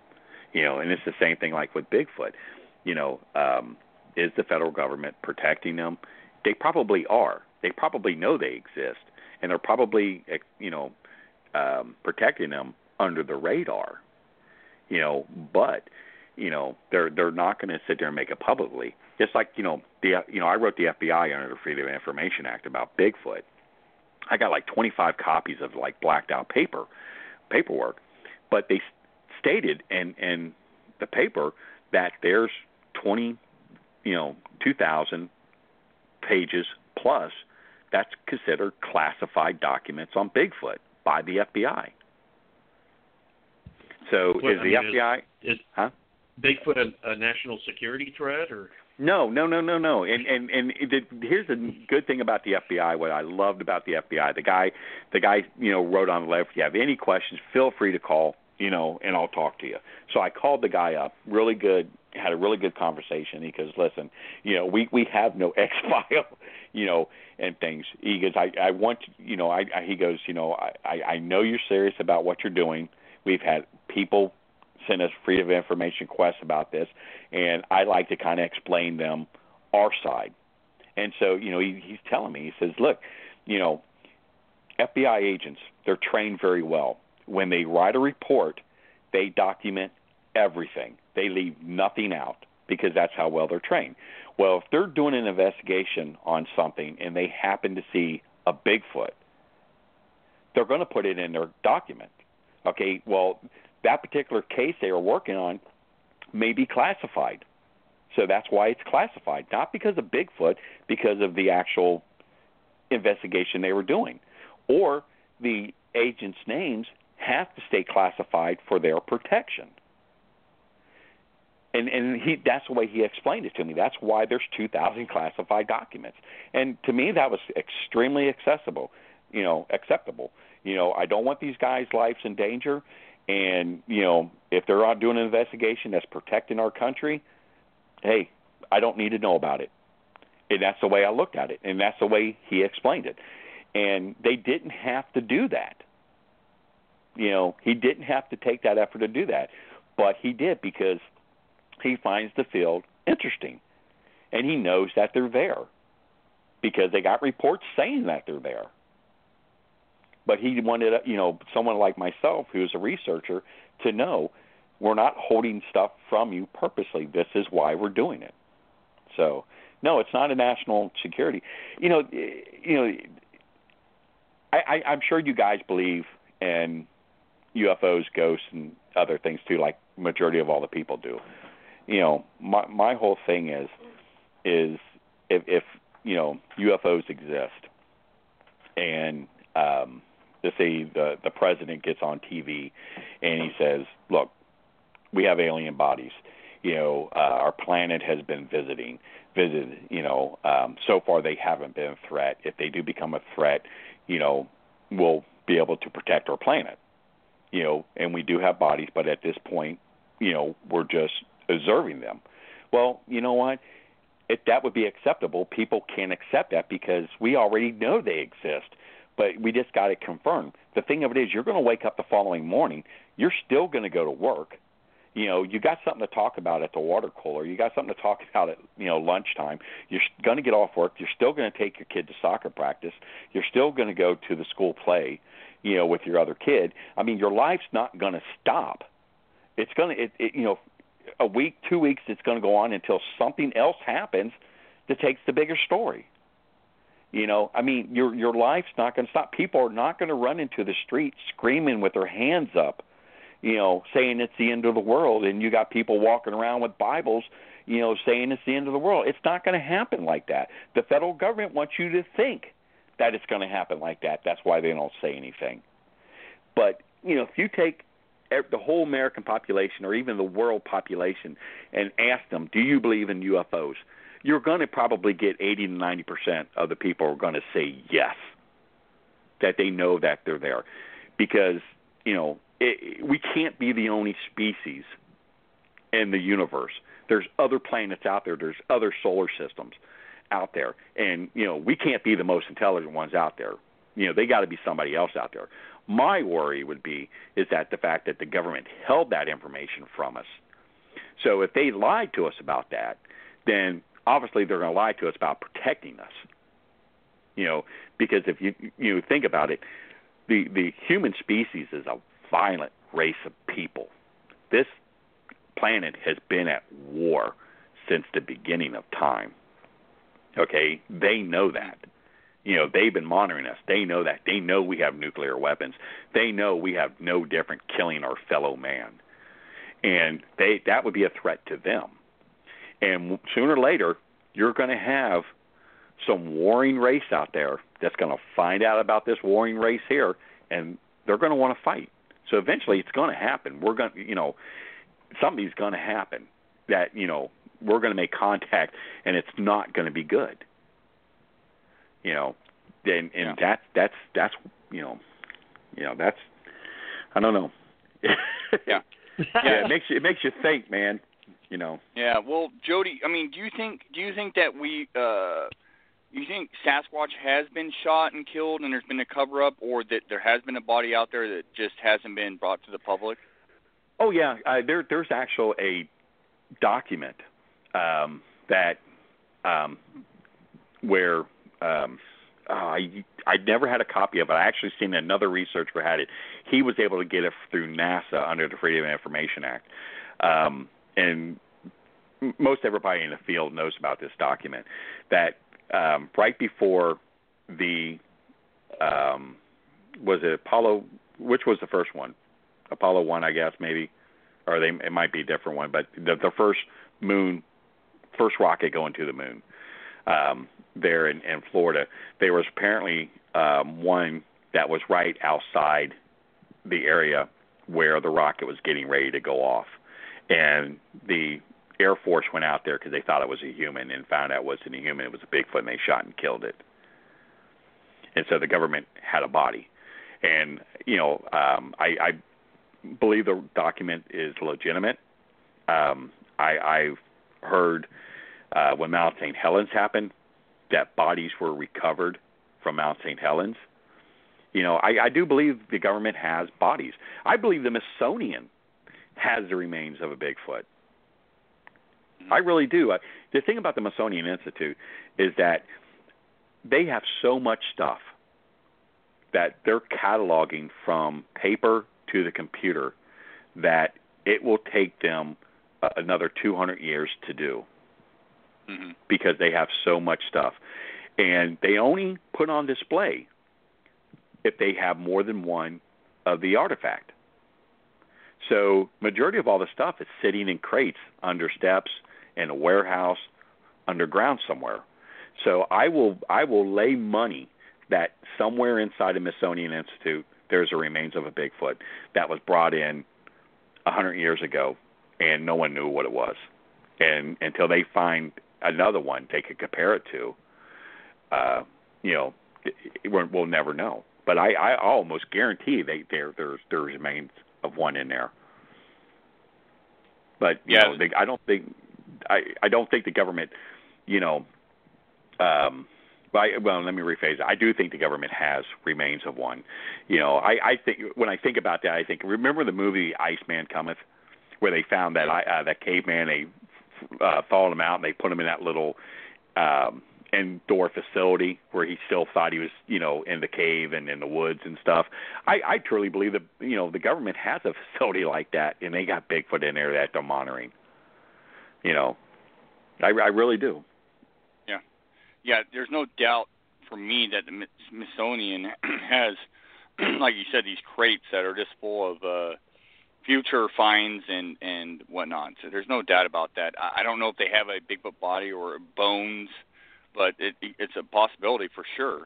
You know, and it's the same thing like with Bigfoot. You know, um, is the federal government protecting them? They probably are. They probably know they exist, and they're probably, you know, um, protecting them under the radar. You know, but you know they're they're not going to sit there and make it publicly. Just like you know the you know I wrote the FBI under the Freedom of Information Act about Bigfoot. I got like 25 copies of like blacked out paper paperwork, but they stated in in the paper that there's 20 you know 2,000 pages plus that's considered classified documents on Bigfoot by the FBI. So what, is the I mean, FBI? Is, is huh? Bigfoot a, a national security threat or? No, no, no, no, no. And and and the, here's the good thing about the FBI. What I loved about the FBI, the guy, the guy, you know, wrote on the letter. If you have any questions, feel free to call, you know, and I'll talk to you. So I called the guy up. Really good. Had a really good conversation. He goes, listen, you know, we we have no X file, you know, and things. He goes, I I want, you know, I, I he goes, you know, I I know you're serious about what you're doing. We've had people send us freedom of information requests about this, and I like to kind of explain them our side. And so, you know, he, he's telling me, he says, look, you know, FBI agents, they're trained very well. When they write a report, they document everything. They leave nothing out because that's how well they're trained. Well, if they're doing an investigation on something and they happen to see a Bigfoot, they're going to put it in their document. Okay, well, that particular case they are working on may be classified. So that's why it's classified, not because of Bigfoot, because of the actual investigation they were doing, or the agents' names have to stay classified for their protection. And and he that's the way he explained it to me. That's why there's 2,000 classified documents. And to me, that was extremely accessible, you know, acceptable. You know, I don't want these guys' lives in danger. And you know, if they're out doing an investigation that's protecting our country, hey, I don't need to know about it. And that's the way I looked at it, and that's the way he explained it. And they didn't have to do that. You know, he didn't have to take that effort to do that, but he did because he finds the field interesting, and he knows that they're there because they got reports saying that they're there. But he wanted, you know, someone like myself who's a researcher to know we're not holding stuff from you purposely. This is why we're doing it. So, no, it's not a national security. You know, you know, I, I, I'm sure you guys believe in UFOs, ghosts, and other things too, like majority of all the people do. You know, my my whole thing is is if, if you know UFOs exist, and um, let's say the the president gets on TV and he says, "Look, we have alien bodies. You know, uh, our planet has been visiting, visited. You know, um, so far they haven't been a threat. If they do become a threat, you know, we'll be able to protect our planet. You know, and we do have bodies, but at this point, you know, we're just observing them. Well, you know what? If that would be acceptable, people can't accept that because we already know they exist but we just got it confirmed. The thing of it is, you're going to wake up the following morning. You're still going to go to work you know you got something to talk about at the water cooler you got something to talk about at you know lunchtime you're going to get off work you're still going to take your kid to soccer practice you're still going to go to the school play you know with your other kid i mean your life's not going to stop it's going to it, it you know a week two weeks it's going to go on until something else happens that takes the bigger story you know i mean your your life's not going to stop people are not going to run into the street screaming with their hands up you know, saying it's the end of the world, and you got people walking around with Bibles, you know, saying it's the end of the world. It's not going to happen like that. The federal government wants you to think that it's going to happen like that. That's why they don't say anything. But you know, if you take the whole American population or even the world population and ask them, "Do you believe in UFOs?" You're going to probably get 80 to 90 percent of the people are going to say yes, that they know that they're there, because you know it, we can't be the only species in the universe. There's other planets out there. There's other solar systems out there, and you know we can't be the most intelligent ones out there. You know they got to be somebody else out there. My worry would be is that the fact that the government held that information from us. So if they lied to us about that, then obviously they're going to lie to us about protecting us. You know, because if you you think about it, the the human species is a violent race of people. This planet has been at war since the beginning of time. Okay, they know that. You know, they've been monitoring us. They know that. They know we have nuclear weapons. They know we have no different killing our fellow man. And they that would be a threat to them. And sooner or later, you're going to have some warring race out there that's going to find out about this warring race here and they're going to want to fight. So eventually, it's going to happen. We're going, to you know, something's going to happen that you know we're going to make contact, and it's not going to be good. You know, and and yeah. that that's that's you know, you know that's I don't know. yeah. yeah, it makes you it makes you think, man. You know. Yeah. Well, Joedy, I mean, do you think do you think that we uh you think Sasquatch has been shot and killed, and there's been a cover up, or that there has been a body out there that just hasn't been brought to the public? Oh yeah, uh, there there's actual a document um, that um, where um, uh, I I never had a copy of it. I actually seen another researcher had it. He was able to get it through NASA under the Freedom of Information Act, um, and most everybody in the field knows about this document. That um, right before the um, was it Apollo? Which was the first one? Apollo one, I guess maybe, or they it might be a different one. But the the first moon, first rocket going to the moon. um, there in, in Florida. There was apparently um, one that was right outside the area where the rocket was getting ready to go off, and the Air Force went out there because they thought it was a human and found out it wasn't a human. It was a Bigfoot, and they shot and killed it. And so the government had a body, and you know, um, I, I believe the document is legitimate. Um, I, I've heard uh, when Mount St. Helens happened that bodies were recovered from Mount St. Helens. You know, I, I do believe the government has bodies. I believe the Smithsonian has the remains of a Bigfoot. I really do. I, the thing about the Smithsonian Institute is that they have so much stuff that they're cataloging from paper to the computer that it will take them uh, another 200 years to do Mm-hmm. because they have so much stuff. And they only put on display if they have more than one of the artifact. So majority of all the stuff is sitting in crates under steps in a warehouse underground somewhere. So I will I will lay money that somewhere inside the Smithsonian Institute there's a remains of a Bigfoot that was brought in a hundred years ago and no one knew what it was. And until they find another one they could compare it to, uh, you know, we'll never know. But I, I almost guarantee they there there's there's remains of one in there. But you Yeah. know, they, I don't think I I don't think the government, you know, um, I, well, let me rephrase it. I do think the government has remains of one. You know, I, I think when I think about that, I think remember the movie Iceman Cometh, where they found that I, uh, that caveman, they uh, thawed him out and they put him in that little um, indoor facility where he still thought he was, you know, in the cave and in the woods and stuff. I, I truly believe that you know the government has a facility like that, and they got Bigfoot in there that they're monitoring. You know, I, I really do. yeah, Yeah. there's no doubt for me that the Smithsonian has, like you said, these crates that are just full of uh, future finds and and whatnot. So there's no doubt about that. I, I don't know if they have a Bigfoot body or bones, but it, it's a possibility for sure.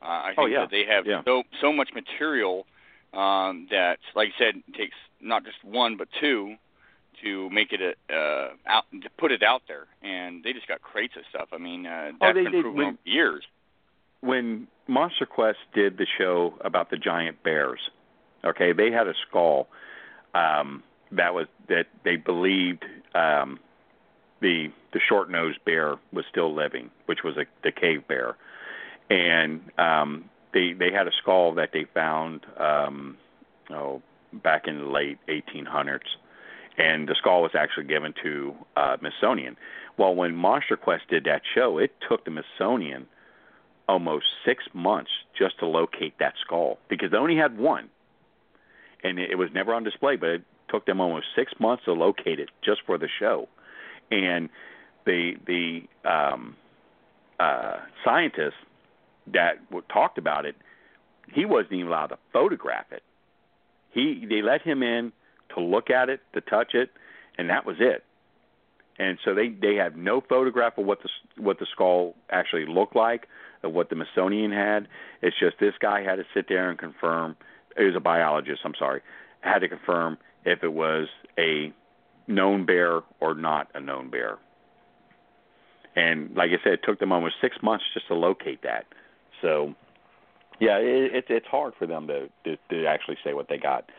Uh, I think Oh, yeah. that they have Yeah. so so much material um, that, like I said, it takes not just one but two to make it a, uh, out to put it out there, and they just got crates of stuff. I mean, uh, Oh, that's they been proven when- over years. when Monster Quest did the show about the giant bears, okay, they had a skull um, that was that they believed um, the the short nosed bear was still living, which was a, the cave bear, and um, they they had a skull that they found um, oh back in the late 1800s, and the skull was actually given to uh, Smithsonian. Well, when Monster Quest did that show, it took the Smithsonian almost six months just to locate that skull because they only had one, and it, it was never on display. But it took them almost six months to locate it just for the show, and the the um, uh, scientist that talked about it, he wasn't even allowed to photograph it. He they let him in to look at it, to touch it, and that was it. And so they they have no photograph of what the what the skull actually looked like, of what the Smithsonian had. It's just this guy had to sit there and confirm. He was a biologist. I'm sorry, had to confirm if it was a known bear or not a known bear. And like I said, it took them almost six months just to locate that. So, yeah, it, it's it's hard for them to, to to actually say what they got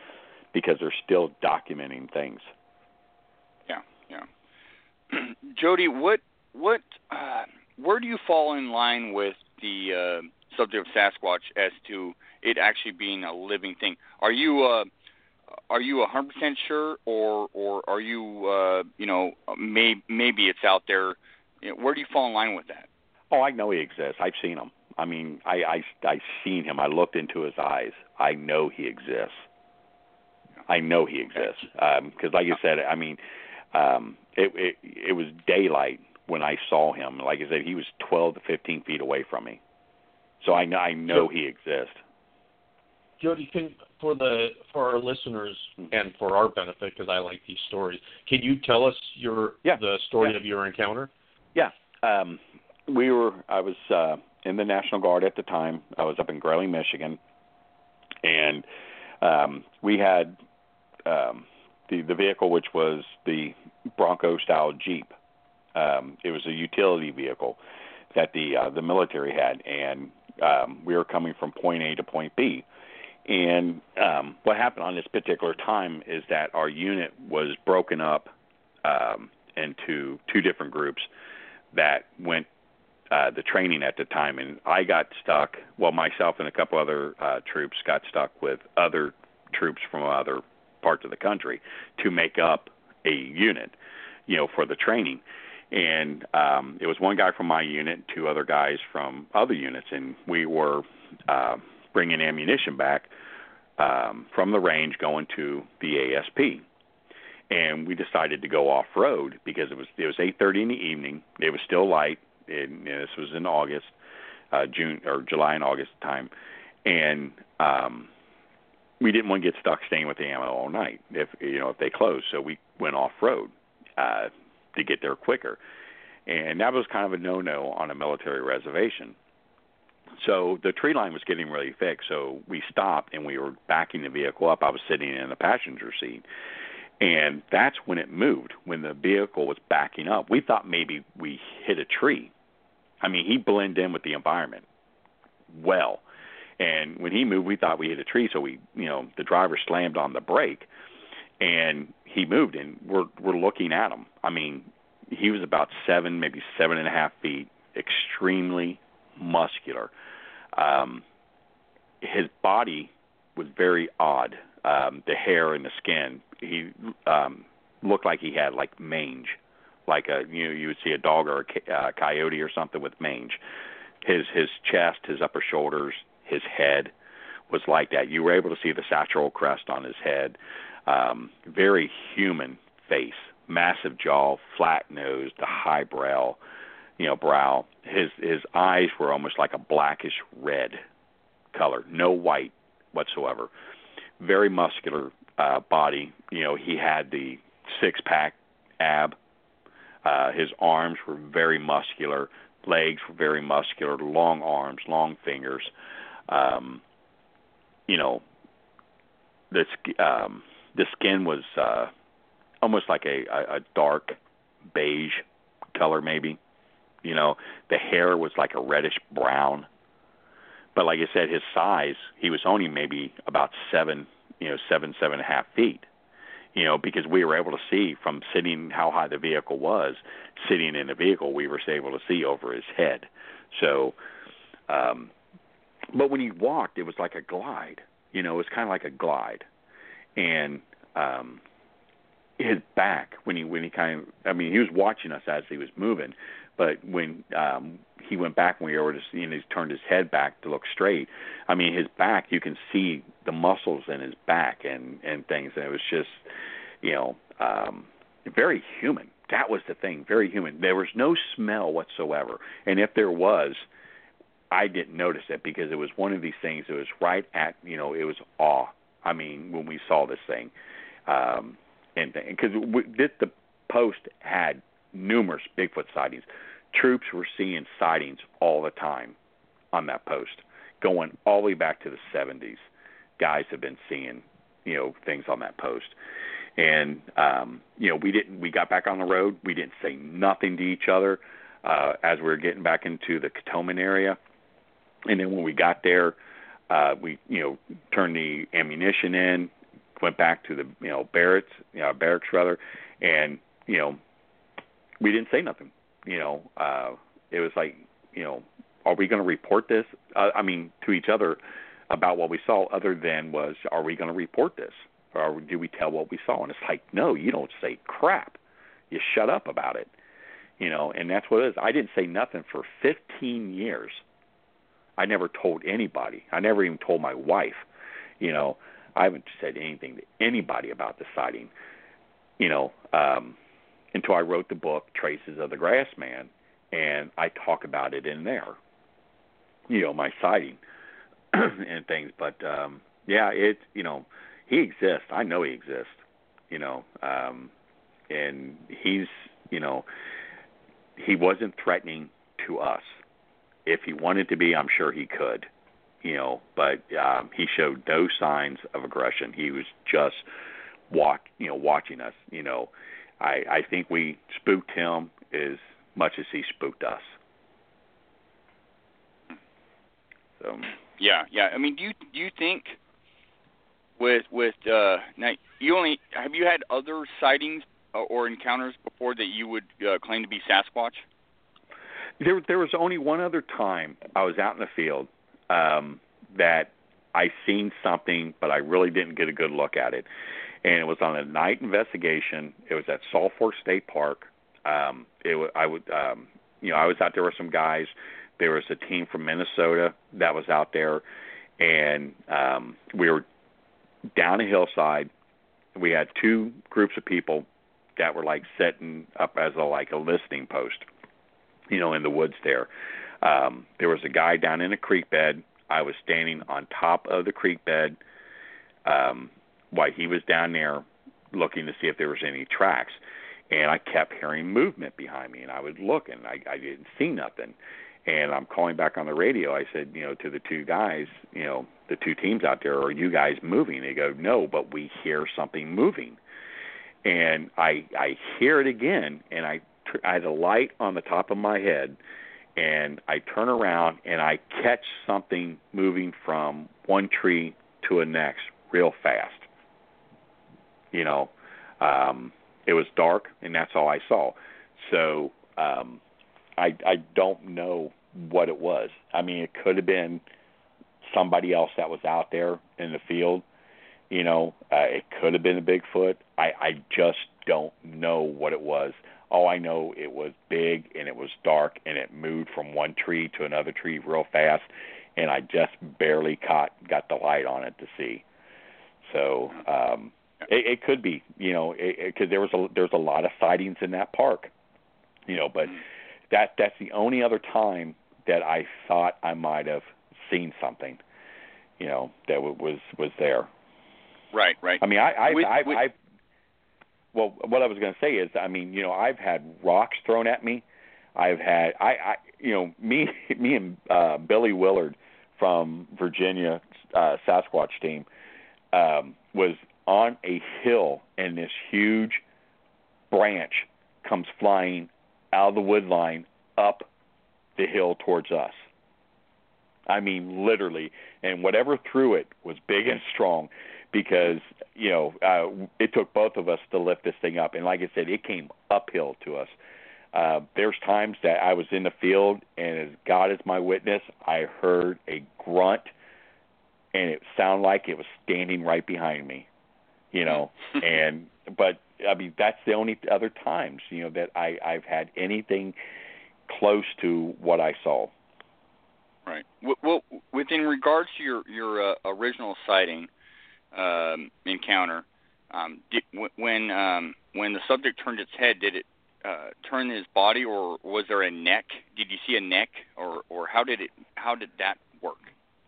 because they're still documenting things. Yeah, yeah. Joedy, what what uh, where do you fall in line with the uh, subject of Sasquatch as to it actually being a living thing? Are you uh, are you a hundred percent sure, or or are you uh, you know may, maybe it's out there? You know, where do you fall in line with that? Oh, I know he exists. I've seen him. I mean, I I I seen him. I looked into his eyes. I know he exists. I know he exists because, like you said, I mean, um, it, it it was daylight when I saw him. Like I said, he was 12 to 15 feet away from me, so I know I know he exists. Joedy, can for the for our listeners and for our benefit, because I like these stories, can you tell us your Yeah. the story Yeah. of your encounter? Yeah. Um, we were. I was uh, in the National Guard at the time. I was up in Grayling, Michigan, and um, we had um, the the vehicle, which was the Bronco style Jeep. Um, it was a utility vehicle that the uh, the military had, and um, we were coming from point A to point B. And um, what happened on this particular time is that our unit was broken up um, into two different groups that went uh, the training at the time, and I got stuck. Well, myself and a couple other uh, troops got stuck with other troops from other parts of the country to make up a unit, you know, for the training. And um, it was one guy from my unit, two other guys from other units, and we were uh, bringing ammunition back um, from the range going to the ASP. And we decided to go off road because it was it was 8:30 in the evening. It was still light. And, this was in August, uh, June or July and August time, and um, we didn't want to get stuck staying with the ammo all night if you know if they closed. So we went off road uh, to get there quicker, and that was kind of a no-no on a military reservation. So the tree line was getting really thick, so we stopped and we were backing the vehicle up. I was sitting in the passenger seat. And that's when it moved, when the vehicle was backing up. We thought maybe we hit a tree. I mean, he blended in with the environment well. And when he moved, we thought we hit a tree, so we, you know, the driver slammed on the brake, and he moved, and we're we're looking at him. I mean, he was about seven, maybe seven and a half feet, extremely muscular. Um, his body was very odd. Um, the hair and the skin. He um, looked like he had like mange, like a you know you would see a dog or a uh, coyote or something with mange. His his chest, his upper shoulders, his head was like that. You were able to see the sagittal crest on his head. Um, very human face, massive jaw, flat nose, the high brow, you know, brow. His his eyes were almost like a blackish red color, no white whatsoever. Very muscular uh, body. You know, he had the six pack ab. Uh, his arms were very muscular. Legs were very muscular. Long arms, long fingers. Um, you know, the um, the skin was uh, almost like a, a, a dark beige color, maybe. You know, the hair was like a reddish brown. But like I said, his size, he was only maybe about seven, you know, seven, seven and a half feet. You know, because we were able to see from sitting how high the vehicle was, sitting in the vehicle, we were able to see over his head. So, um, but when he walked, it was like a glide. You know, it was kind of like a glide, and um, his back when he when he kind of I mean he was watching us as he was moving, but when um he went back when we were just you know he turned his head back to look straight. I mean his back you can see the muscles in his back and and things and it was just you know um very human. That was the thing, very human. There was no smell whatsoever, and if there was, I didn't notice it because it was one of these things that was right at you know it was awe. I mean when we saw this thing. Um, and because the post had numerous Bigfoot sightings. Troops were seeing sightings all the time on that post, going all the way back to the 70s. Guys have been seeing, you know, things on that post, and um, you know, we didn't. We got back on the road. We didn't say nothing to each other uh, as we were getting back into the cantonment area, and then when we got there, uh, we you know turned the ammunition in, went back to the you know barracks, you know, barracks rather, and you know we didn't say nothing. You know, uh, it was like you know, are we going to report this? Uh, I mean, to each other about what we saw. Other than was, are we going to report this, or do we tell what we saw? And it's like, no, you don't say crap. You shut up about it. You know, and that's what it is. I didn't say nothing for 15 years. I never told anybody. I never even told my wife. You know, I haven't said anything to anybody about the sighting, you know, um, until I wrote the book Traces of the Grassman, and I talk about it in there, you know, my sighting and things. But um, yeah, it, you know, he exists. I know he exists, you know, um, and he's, you know, he wasn't threatening to us. If he wanted to be, I'm sure he could, you know. But um, he showed no signs of aggression. He was just walk, you know, watching us. You know, I I think we spooked him as much as he spooked us. So. Yeah, yeah. I mean, do you do you think with with uh now you only have you had other sightings or encounters before that you would uh, claim to be Sasquatch? There, there was only one other time I was out in the field um, that I seen something, but I really didn't get a good look at it. And it was on a night investigation. It was at Salt Fork State Park. Um, it I would, um, you know, I was out there with some guys. There was a team from Minnesota that was out there, and um, we were down a hillside. We had two groups of people that were like setting up as a like a listening post, you know, in the woods there. Um, there was a guy down in a creek bed. I was standing on top of the creek bed um, while he was down there looking to see if there was any tracks. And I kept hearing movement behind me, and I would look, and I, I didn't see nothing. And I'm calling back on the radio. I said, you know, to the two guys, you know, the two teams out there, are you guys moving? They go, no, but we hear something moving and I I hear it again, and I I had a light on the top of my head, and I turn around and I catch something moving from one tree to a next real fast. You know, um, it was dark, and that's all I saw. So um, I I don't know what it was. I mean, it could have been somebody else that was out there in the field you know, uh, it could have been a Bigfoot. I I just don't know what it was. All I know it was big and it was dark and it moved from one tree to another tree real fast, and I just barely caught got the light on it to see. So um, it, it could be, you know, because there was a there's a lot of sightings in that park, you know, but that that's the only other time that I thought I might have seen something, you know, that w- was was there. Right, right. I mean, I, I, I, I, well, what I was going to say is, I mean, you know, I've had rocks thrown at me. I've had, I, I, you know, me, me and uh, Billy Willard from Virginia uh, Sasquatch team um, was on a hill, and this huge branch comes flying out of the wood line up the hill towards us. I mean, literally, and whatever threw it was big and strong because you know uh, it took both of us to lift this thing up, and like I said, it came uphill to us. Uh, there's times that I was in the field, and as God is my witness, I heard a grunt, and it sounded like it was standing right behind me, you know. and but I mean that's the only other times you know that I I've had anything close to what I saw. Right. Well, within regards to your your uh, original sighting um, encounter, um, did, when um, when the subject turned its head, did it uh, turn his body, or was there a neck? Did you see a neck, or or how did it how did that work?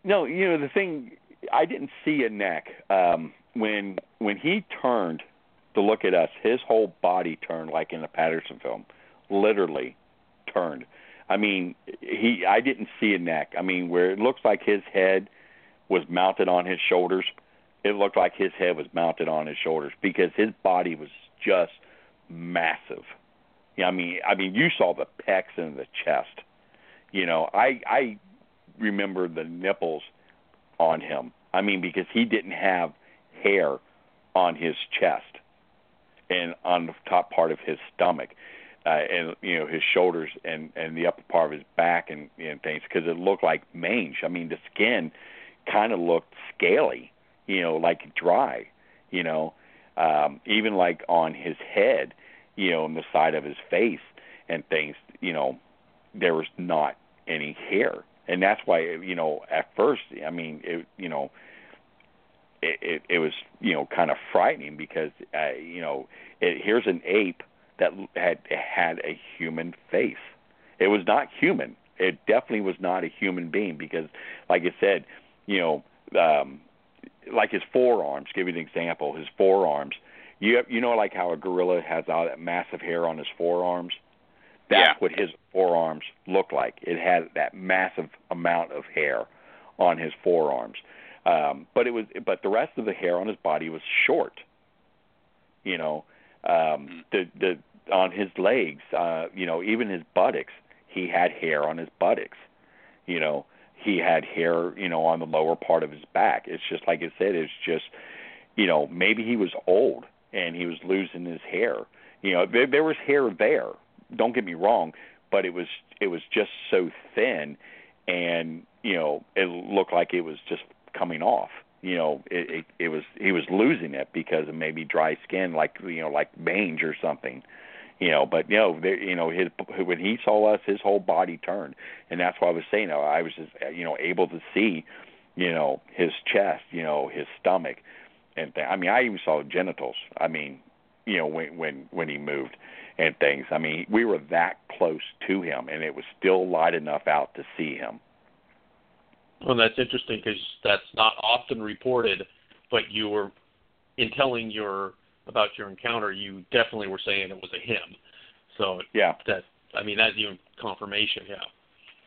No, you know the thing. I didn't see a neck um, when when he turned to look at us. His whole body turned like in a Patterson film, literally turned. I mean, he. I didn't see a neck. I mean, where it looks like his head was mounted on his shoulders. It looked like his head was mounted on his shoulders because his body was just massive. Yeah, I mean, I mean, you saw the pecs and the chest. You know, I I remember the nipples on him. I mean, because he didn't have hair on his chest and on the top part of his stomach, uh, and you know his shoulders and and the upper part of his back and and things because it looked like mange. I mean, the skin kind of looked scaly, you know, like dry, you know, um, even like on his head, you know, on the side of his face and things, you know, there was not any hair and that's why you know at first i mean it you know it it, it was you know kind of frightening because uh, you know it, here's an ape that had had a human face it was not human it definitely was not a human being because like i said you know um like his forearms give you an example his forearms you you know like how a gorilla has all that massive hair on his forearms That's Yeah. what his forearms looked like. It had that massive amount of hair on his forearms. Um, but it was but the rest of the hair on his body was short. You know, um the the on his legs, uh, you know, even his buttocks, he had hair on his buttocks. You know, he had hair, you know, on the lower part of his back. It's just like I said, it's just you know, maybe he was old and he was losing his hair. You know, there there was hair there. Don't get me wrong, but it was it was just so thin and, you know, it looked like it was just coming off. You know, it, it it was he was losing it because of maybe dry skin like you know, like mange or something. You know, but you know, there, you know, his when he saw us, his whole body turned, and that's why I was saying, I was just you know able to see, you know, his chest, you know, his stomach, and th- I mean, I even saw genitals. I mean, you know, when when when he moved and things. I mean, we were that close to him, and it was still light enough out to see him. Well, that's interesting because that's not often reported, but you were, in telling your about your encounter, you definitely were saying it was a him. So Yeah. that I mean that's even confirmation. Yeah.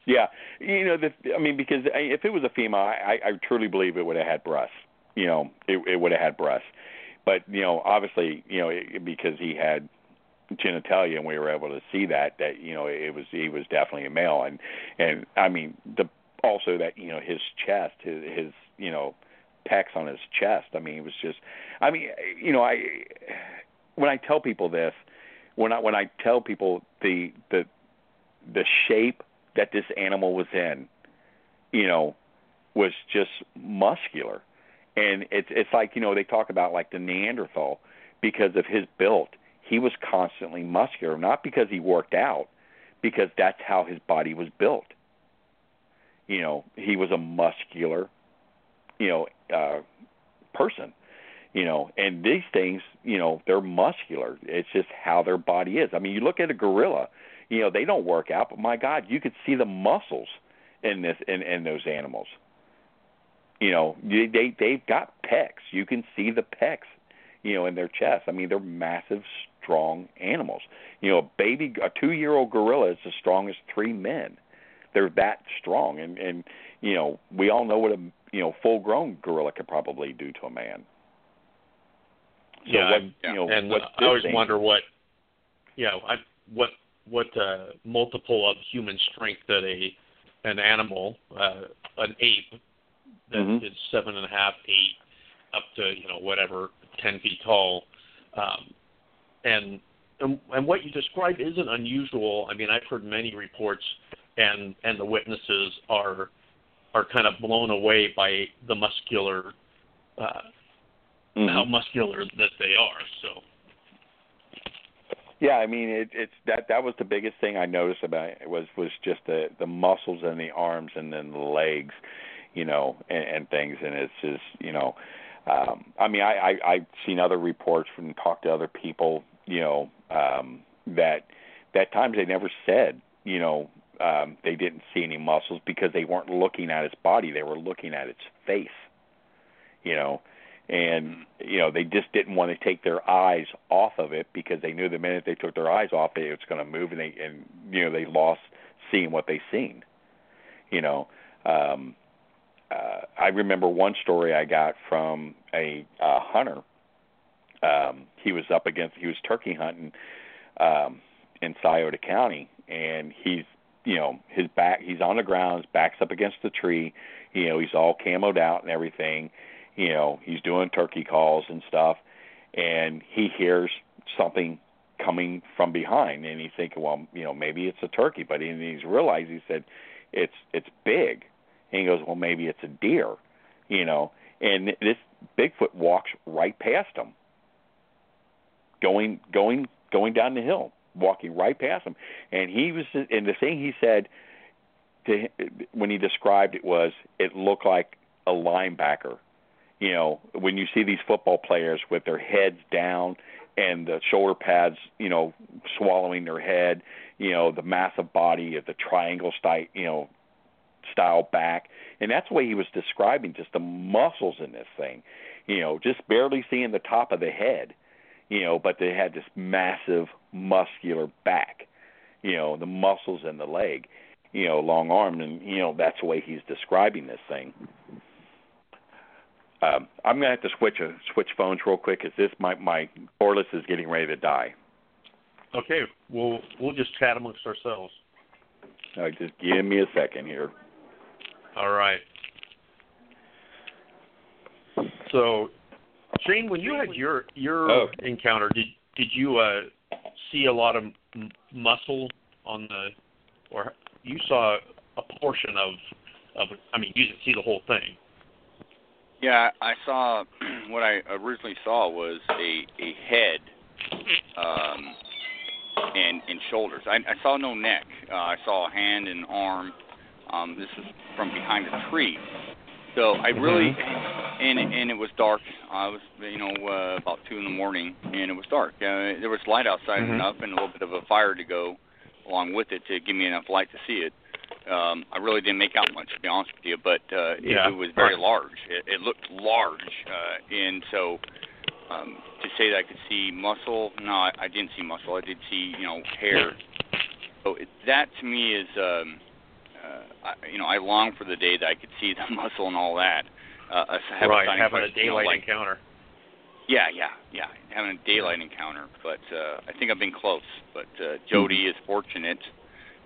Yeah, you know, the, I mean, because if it was a female, I, I truly believe it would have had breasts. You know, it, it would have had breasts. But you know, obviously, you know, it, because he had genitalia, and we were able to see that, that you know, it was he was definitely a male, and and I mean, the also that you know his chest, his, his you know, pecs on his chest. I mean, it was just, I mean, you know, I when I tell people this, when I when I tell people the the the shape that this animal was in, you know, was just muscular. And it's it's like, you know, they talk about like the Neanderthal because of his build. He was constantly muscular, not because he worked out, because that's how his body was built. You know, he was a muscular, you know, uh person. You know, and these things, you know, they're muscular. It's just how their body is. I mean, you look at a gorilla, you know, they don't work out, but my God, you could see the muscles in this in, in those animals. You know, they they they've got pecs. You can see the pecs, you know, in their chest. I mean, they're massive, strong animals. You know, a baby, a two-year-old gorilla is as strong as three men. They're that strong, and and you know, we all know what a you know full-grown gorilla could probably do to a man. So yeah, what, and, you know, and what uh, I always thing- wonder what, you know, I what what uh, multiple of human strength that a an animal, uh, an ape that is Mhm. seven and a half, eight, up to you know whatever, ten feet tall, um, and and and what you described isn't unusual. I mean, I've heard many reports, and and the witnesses are are kind of blown away by the muscular. Uh, Mhm. how muscular that they are. So Yeah, I mean it, it's that that was the biggest thing I noticed about it was was just the the muscles and the arms and then the legs, you know, and, and things. And it's just you know, um, I mean I, I I've seen other reports from talked to other people, you know, um, that that times they never said, you know, um, they didn't see any muscles because they weren't looking at its body; they were looking at its face, you know and you know they just didn't want to take their eyes off of it because they knew the minute they took their eyes off it, it was going to move, and they and you know they lost seeing what they seen. You know, um, uh, I remember one story I got from a uh, hunter. Um, he was up against he was turkey hunting um, in Scioto County, and he's you know his back he's on the ground, his back's up against the tree. You know he's all camoed out and everything you know he's doing turkey calls and stuff and he hears something coming from behind and he's thinking well you know maybe it's a turkey but he, he's realized he said it's it's big and he goes well maybe it's a deer you know and this bigfoot walks right past him going going going down the hill walking right past him. And he was and the thing he said to when he described it was it looked like a linebacker. You know, when you see these football players with their heads down and the shoulder pads, you know, swallowing their head, you know, the massive body, of the triangle style, you know, style back, and that's the way he was describing just the muscles in this thing, you know, just barely seeing the top of the head, you know, but they had this massive muscular back, you know, the muscles in the leg, you know, long armed, and you know that's the way he's describing this thing. Um, I'm gonna have to switch a switch phones real quick because this my my cordless is getting ready to die. Okay, we'll we'll just chat amongst ourselves. All right, just give me a second here. All right. So, Shane, when you had your your Oh. encounter, did did you uh, see a lot of m- muscle on the, or you saw a portion of of? I mean, you didn't see the whole thing. Yeah, I saw what I originally saw was a a head um and and shoulders. I I saw no neck. Uh, I saw a hand and arm. Um this is from behind a tree. So I really and and it was dark. I was you know uh, about 2 in the morning and it was dark. Uh, there was light outside Mhm. enough and a little bit of a fire to go along with it to give me enough light to see it. Um, I really didn't make out much, to be honest with you, but uh, Yeah. it, it was very large. It, it looked large, uh, and so um, to say that I could see muscle, no, I, I didn't see muscle. I did see, you know, hair. So it, that to me is, um, uh, I, you know, I long for the day that I could see the muscle and all that. Uh, have right, signing having a question, you know, daylight like, encounter. yeah, yeah, yeah. Having a daylight encounter, but uh, I think I've been close. But uh, Joedy is fortunate.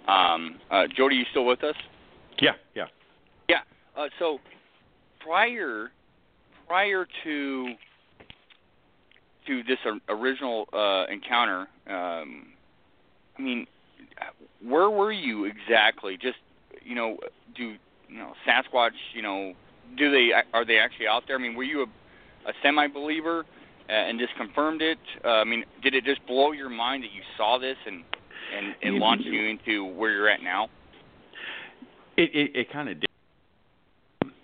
Um, uh, Joedy, you still with us? Yeah, yeah. Yeah. Uh, so prior prior to to this original uh, encounter, um, I mean, where were you exactly? Just you know, do you know Sasquatch? You know, do they are they actually out there? I mean, were you a, a semi believer uh, and just confirmed it? Uh, I mean, did it just blow your mind that you saw this and and, and launch you into where you're at now? It it, it kind of did.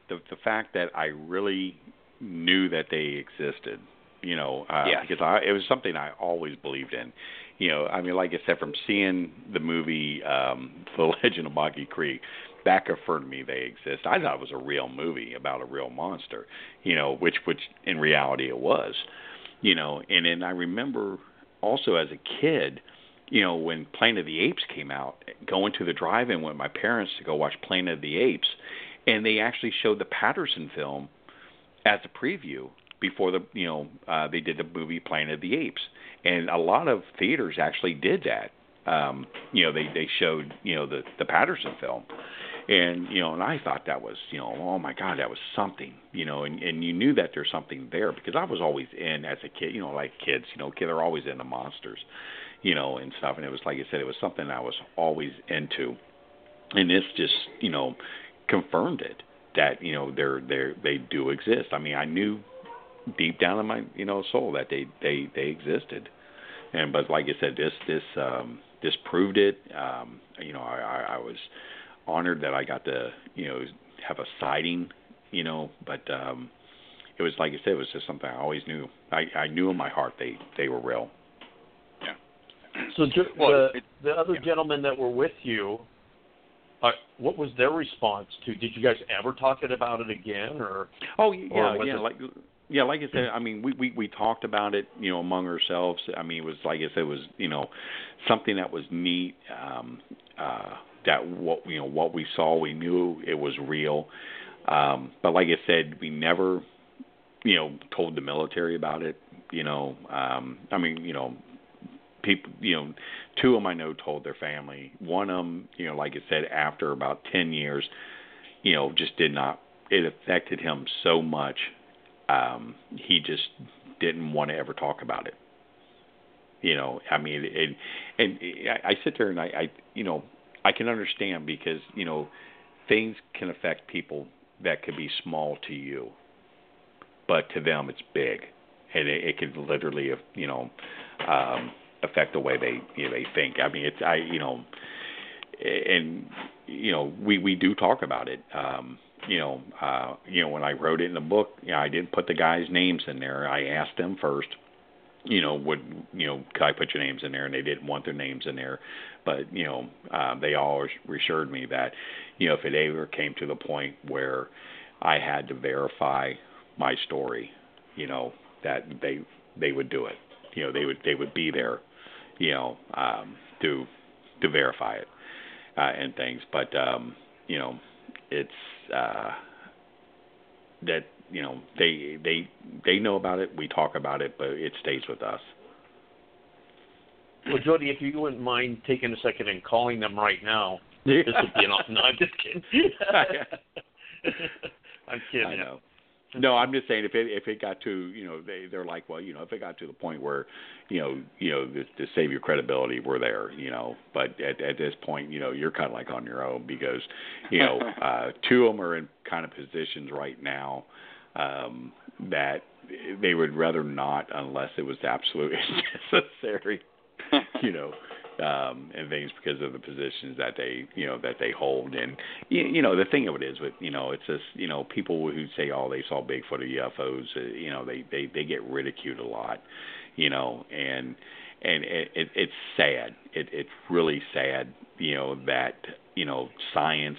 The the fact that I really knew that they existed, you know, uh, Yes. because I it was something I always believed in. You know, I mean, like I said, from seeing the movie um, The Legend of Boggy Creek, that confirmed me they exist. I thought it was a real movie about a real monster, you know, which which in reality it was, you know. And then I remember also as a kid, you know, when Planet of the Apes came out, going to the drive-in with my parents to go watch Planet of the Apes, and they actually showed the Patterson film as a preview before the you know uh, they did the movie Planet of the Apes, and a lot of theaters actually did that. Um, you know, they they showed you know the the Patterson film, and you know, and I thought that was you know, oh my God, that was something. You know, and and you knew that there's something there because I was always in as a kid. You know, like kids, you know, kids are always into monsters, you know, and stuff. And it was like I said, it was something I was always into, and this just you know confirmed it that you know they're they they do exist. I mean, I knew deep down in my you know soul that they they they existed, and but like I said, this this um, this proved it. Um, you know, I, I, I was honored that I got to you know have a sighting. You know, but um, it was like I said, it was just something I always knew. I I knew in my heart they they were real. Yeah. So ju- Well, the it- the other yeah. gentlemen that were with you, uh, what was their response to? Did you guys ever talk it about it again, or Oh yeah, Or yeah, it- like yeah, like I said, I mean, we we we talked about it, you know, among ourselves. I mean, it was like I said, it was you know, something that was neat. Um, uh, that what you know what we saw, we knew it was real. Um, but like I said, we never, you know, told the military about it. You know, um, I mean, you know, people, you know, two of them I know told their family. One of them, you know, like I said, after about ten years, you know, just did not. It affected him so much. Um, he just didn't want to ever talk about it. You know, I mean, and and I, sit there and I, I, you know, I can understand because you know, things can affect people that could be small to you, but to them it's big, and it, it could literally, you know, um, affect the way they you know, they think. I mean, it's I you know, and you know we we do talk about it. Um, you know, uh, you know when I wrote it in the book, you know, I didn't put the guys' names in there. I asked them first. You know, would you know? Could I put your names in there? And they didn't want their names in there, but you know, uh, they all assured me that, you know, if it ever came to the point where I had to verify my story, you know, that they they would do it. You know, they would they would be there, you know, um, to to verify it uh, and things. But um, you know, it's uh, that you know they they they know about it. We talk about it, but it stays with us. Well, Joedy, if you wouldn't mind taking a second and calling them right now, this would be an awesome. No, I'm just kidding. I'm kidding. I know. No, I'm just saying if it if it got to you know they they're like well you know if it got to the point where you know you know to, to save your credibility we're there you know. But at at this point you know you're kind of like on your own because you know uh two of them are in kind of positions right now um that they would rather not unless it was absolutely necessary you know um, and things because of the positions that they you know that they hold. And you, you know the thing of it is with you know it's just you know people who say oh they saw Bigfoot or UFOs uh, you know they they they get ridiculed a lot, you know and and it, it it's sad. It it's really sad you know that you know science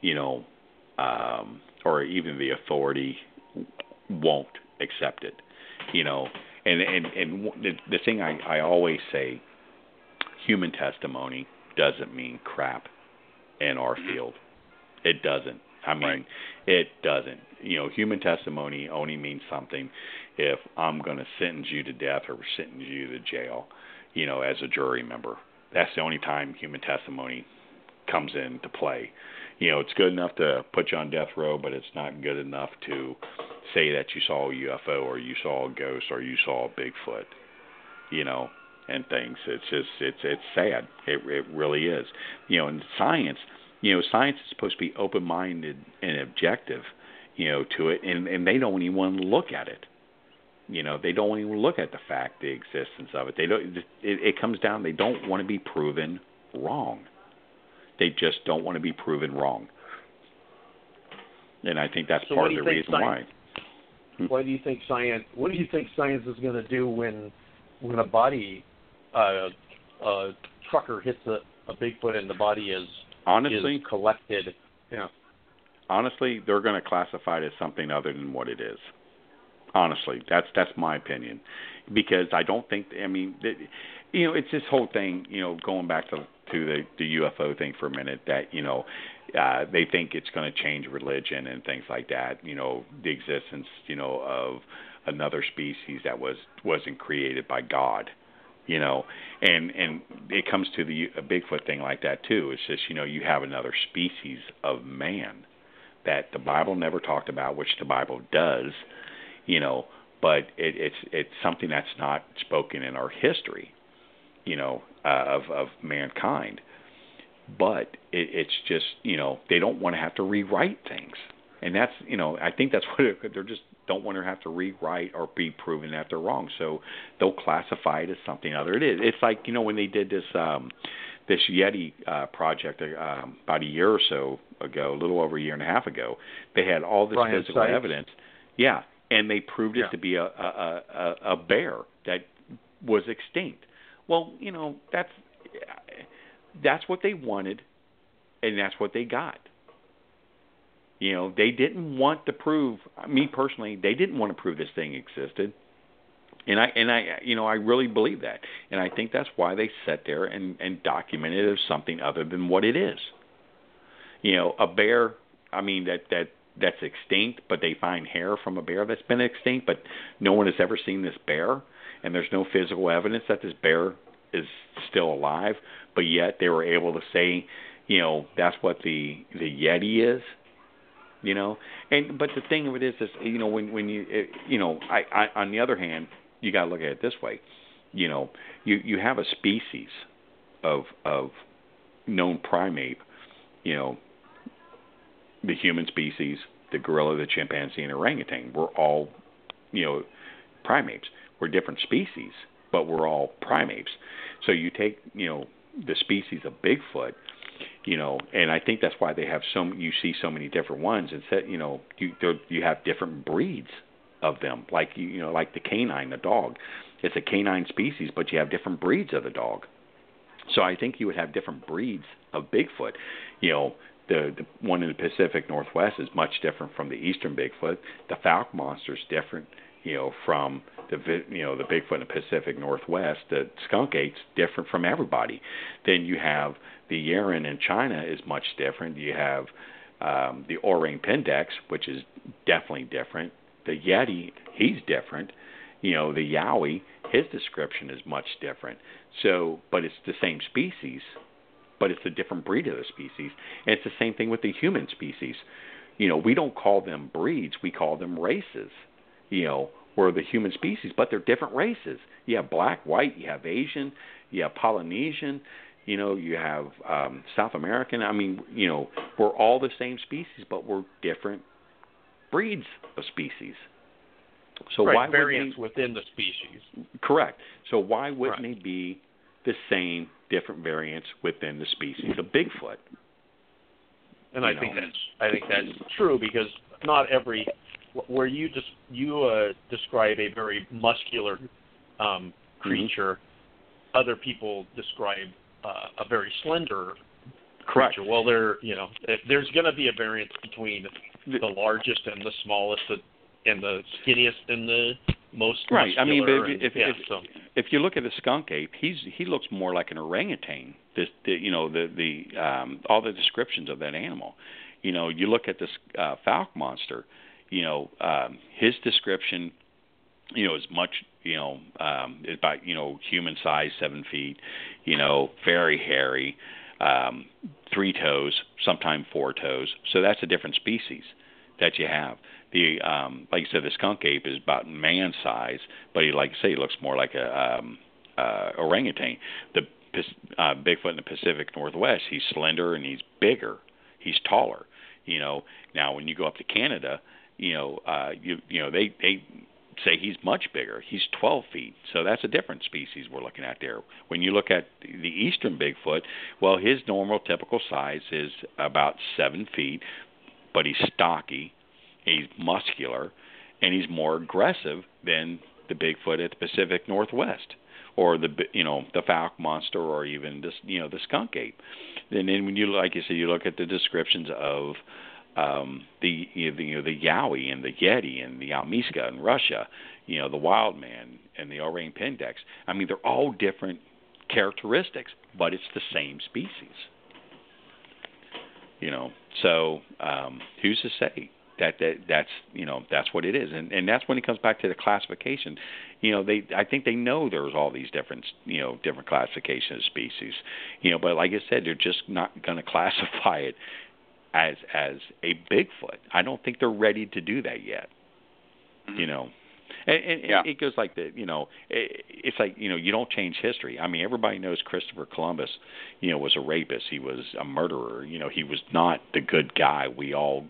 you know um, or even the authority won't accept it you know and and and the, the thing I I always say human testimony doesn't mean crap in our field. It doesn't. I mean, Right. it doesn't. You know, human testimony only means something if I'm going to sentence you to death or sentence you to jail, you know, as a jury member. That's the only time human testimony comes into play. You know, it's good enough to put you on death row, but it's not good enough to say that you saw a UFO or you saw a ghost or you saw a Bigfoot. You know, and things. It's just it's it's sad. It it really is. You know, in science, you know, science is supposed to be open minded and objective, you know, to it and, and they don't even want to look at it. You know, they don't even look at the fact, the existence of it. They don't. It, it comes down. They don't want to be proven wrong. They just don't want to be proven wrong. And I think that's So part of the reason science- why. Why do you think science? What do you think science is going to do when when a body, uh, a trucker hits a, a Bigfoot and the body is Honestly, is collected? Yeah. honestly, they're going to classify it as something other than what it is. Honestly, that's that's my opinion, because I don't think. I mean, that, you know, it's this whole thing. You know, going back to to the the UFO thing for a minute. That you know, uh, they think it's going to change religion and things like that. You know, the existence. You know, of another species that was wasn't created by God you know and and it comes to the bigfoot thing like that too. It's just you know you have another species of man that the bible never talked about which the bible does you know but it it's it's something that's not spoken in our history you know uh, of of mankind. But it, it's just you know they don't want to have to rewrite things. And that's you know I think that's what it, they're just don't want to have to rewrite or be proven that they're wrong. So they'll classify it as something other. It is. It's like you know when they did this um, this Yeti uh, project uh, um, about a year or so ago, a little over a year and a half ago. They had all this Bryan physical Sykes. evidence. Yeah, and they proved it Yeah. to be a, a a a bear that was extinct. Well, you know that's that's what they wanted, and that's what they got. You know, they didn't want to prove me personally, they didn't want to prove this thing existed. And I and I you know, I really believe that. And I think that's why they sat there and and documented it as something other than what it is. You know, a bear, I mean that that that's extinct, but they find hair from a bear that's been extinct, but no one has ever seen this bear and there's no physical evidence that this bear is still alive, but yet they were able to say, you know, that's what the the yeti is you know? And but the thing of it is is you know when when you it, you know I, I on the other hand you got to look at it this way. You know you you have a species of of known primate you know the human species the gorilla the chimpanzee and orangutan. We're all you know primates. We're different species but we're all primates. So you take you know the species of bigfoot you know, and I think that's why they have so you see so many different ones. It's that you know you you have different breeds of them, like you you know like the canine, the dog. It's a canine species, but you have different breeds of the dog. So I think you would have different breeds of Bigfoot. You know, the, the one in the Pacific Northwest is much different from the eastern Bigfoot. The Fouke monster is different, you know, from the you know the Bigfoot in the Pacific Northwest. The skunk ape's different from everybody. Then you have the Yeren in China is much different. You have um, the Orang Pendeks, which is definitely different. The Yeti, he's different. You know, the Yowie, his description is much different. So, but it's the same species, but it's a different breed of the species. And it's the same thing with the human species. You know, we don't call them breeds, we call them races. You know, we're the human species, but they're different races. You have black, white, you have Asian, you have Polynesian, you know, you have um, South American. I mean, you know, we're all the same species, but we're different breeds of species. So right, why variants they, within the species? Correct. So why wouldn't right. they be the same different variants within the species of Bigfoot? And I know. think that's I think that's true because not every where you just you uh, describe a very muscular um, creature, mm-hmm. other people describe uh, a very slender Correct. creature. Well, there you know there's going to be a variance between the, largest and the smallest, and the skinniest and the most right. I mean, and, if yeah, if, so. if you look at the skunk ape, he's he looks more like an orangutan. This the, you know the the um, all the descriptions of that animal. You know, you look at this uh, Fouke monster. You know, um, his description, you know, is much you know um, about you know human size, seven feet. You know, very hairy, um, three toes, sometimes four toes. So that's a different species that you have the um, like you said, the skunk ape is about man size, but he like you say he looks more like a um, uh, orangutan. The uh, Bigfoot in the Pacific Northwest, he's slender and he's bigger, he's taller. You know, now when you go up to Canada, you know, uh, you you know they they say he's much bigger. He's 12 feet, so that's a different species we're looking at there. When you look at the eastern Bigfoot, well, his normal typical size is about seven feet, but he's stocky He's muscular, and he's more aggressive than the Bigfoot at the Pacific Northwest, or the you know the Fouke monster, or even this you know the skunk ape. And then when you like you said, you look at the descriptions of um, the you know, the, you know, the Yowie and the Yeti and the Almiska in Russia, you know the Wild Man and the Orang Pendeks. I mean, they're all different characteristics, but it's the same species. You know, so um, who's to say? that that that's you know that's what it is and and that's when it comes back to the classification you know they i think they know there's all these different you know different classifications of species you know but like i said they're just not going to classify it as as a bigfoot i don't think they're ready to do that yet mm-hmm. you know and, and yeah. it goes like the you know it, it's like you know you don't change history i mean everybody knows christopher columbus you know was a rapist he was a murderer you know he was not the good guy we all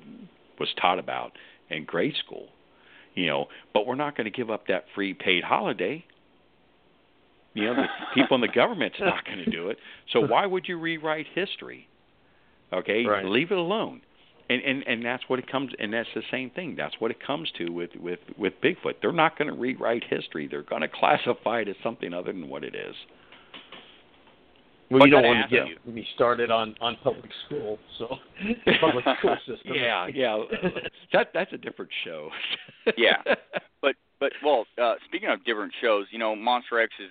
was taught about in grade school. You know, but we're not going to give up that free paid holiday. You know, the people in the government's not going to do it. So why would you rewrite history? Okay, right. leave it alone. And, and and that's what it comes and that's the same thing. That's what it comes to with with with Bigfoot. They're not going to rewrite history. They're going to classify it as something other than what it is. Well, you don't want to get you. me started on on public school, so public school system. Yeah, yeah, that that's a different show. yeah, but but well, uh, speaking of different shows, you know, Monster X is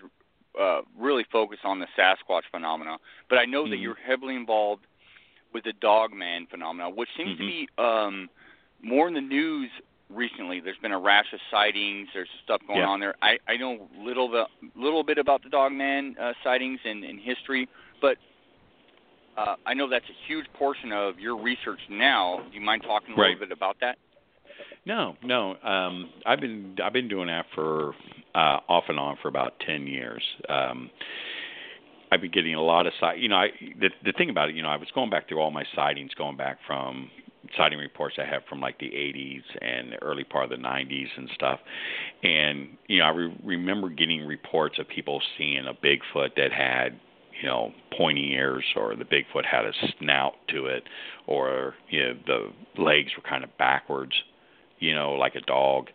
uh, really focused on the Sasquatch phenomena, but I know mm-hmm. that you're heavily involved with the Dogman phenomena, which seems mm-hmm. to be um, more in the news recently. There's been a rash of sightings. There's stuff going yeah. on there. I I know little bit little bit about the Dogman uh, sightings and, and history, but uh, I know that's a huge portion of your research now. Do you mind talking a right. little bit about that? No, no. Um, I've been I've been doing that for uh, off and on for about ten years. Um, I've been getting a lot of sight. You know, I the the thing about it, you know, I was going back through all my sightings, going back from sighting reports I have from like the 80s and the early part of the 90s and stuff. And you know, I re- remember getting reports of people seeing a Bigfoot that had you know pointy ears or the Bigfoot had a snout to it or you know the legs were kind of backwards, you know, like a dog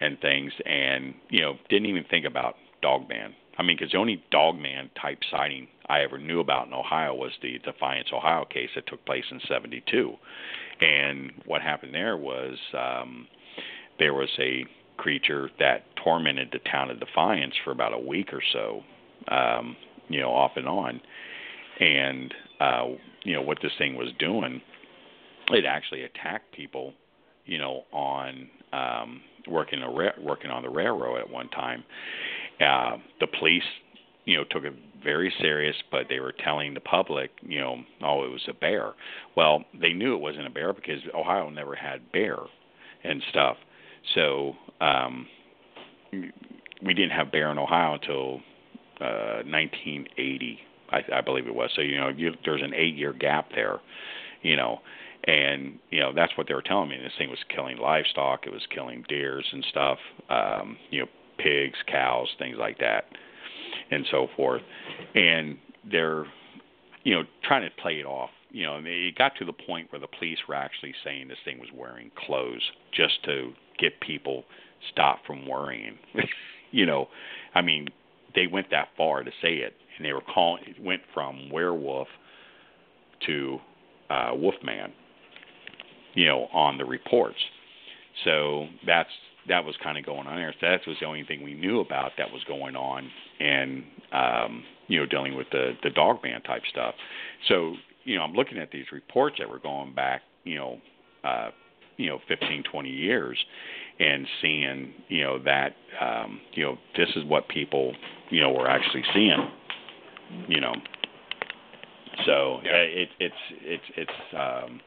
and things and you know, didn't even think about dog Dogman. I mean, because the only dogman type sighting I ever knew about in Ohio was the Defiance, Ohio case that took place in '72. And what happened there was um, there was a creature that tormented the town of Defiance for about a week or so, um, you know, off and on. And uh, you know what this thing was doing, it actually attacked people, you know, on um, working a ra- working on the railroad at one time. Uh, the police, you know, took it very serious, but they were telling the public, you know, oh, it was a bear. Well, they knew it wasn't a bear because Ohio never had bear and stuff. So um, we didn't have bear in Ohio until uh, 1980, I, I believe it was. So you know, you, there's an eight-year gap there, you know, and you know that's what they were telling me. This thing was killing livestock. It was killing deers and stuff. Um, you know, pigs, cows, things like that, and so forth. And they're, you know, trying to play it off. You know, and it got to the point where the police were actually saying this thing was wearing clothes just to get people stopped from worrying. you know, I mean, they went that far to say it, and they were calling. It went from werewolf to uh, Wolfman you know, on the reports. So that's that was kind of going on there. So that was the only thing we knew about that was going on, and um, you know, dealing with the the dog man type stuff. So you know, I'm looking at these reports that were going back, you know, uh, you know, 15, 20 years, and seeing, you know, that, um, you know, this is what people, you know, were actually seeing, you know. So yeah. uh, it, it's it's it's um,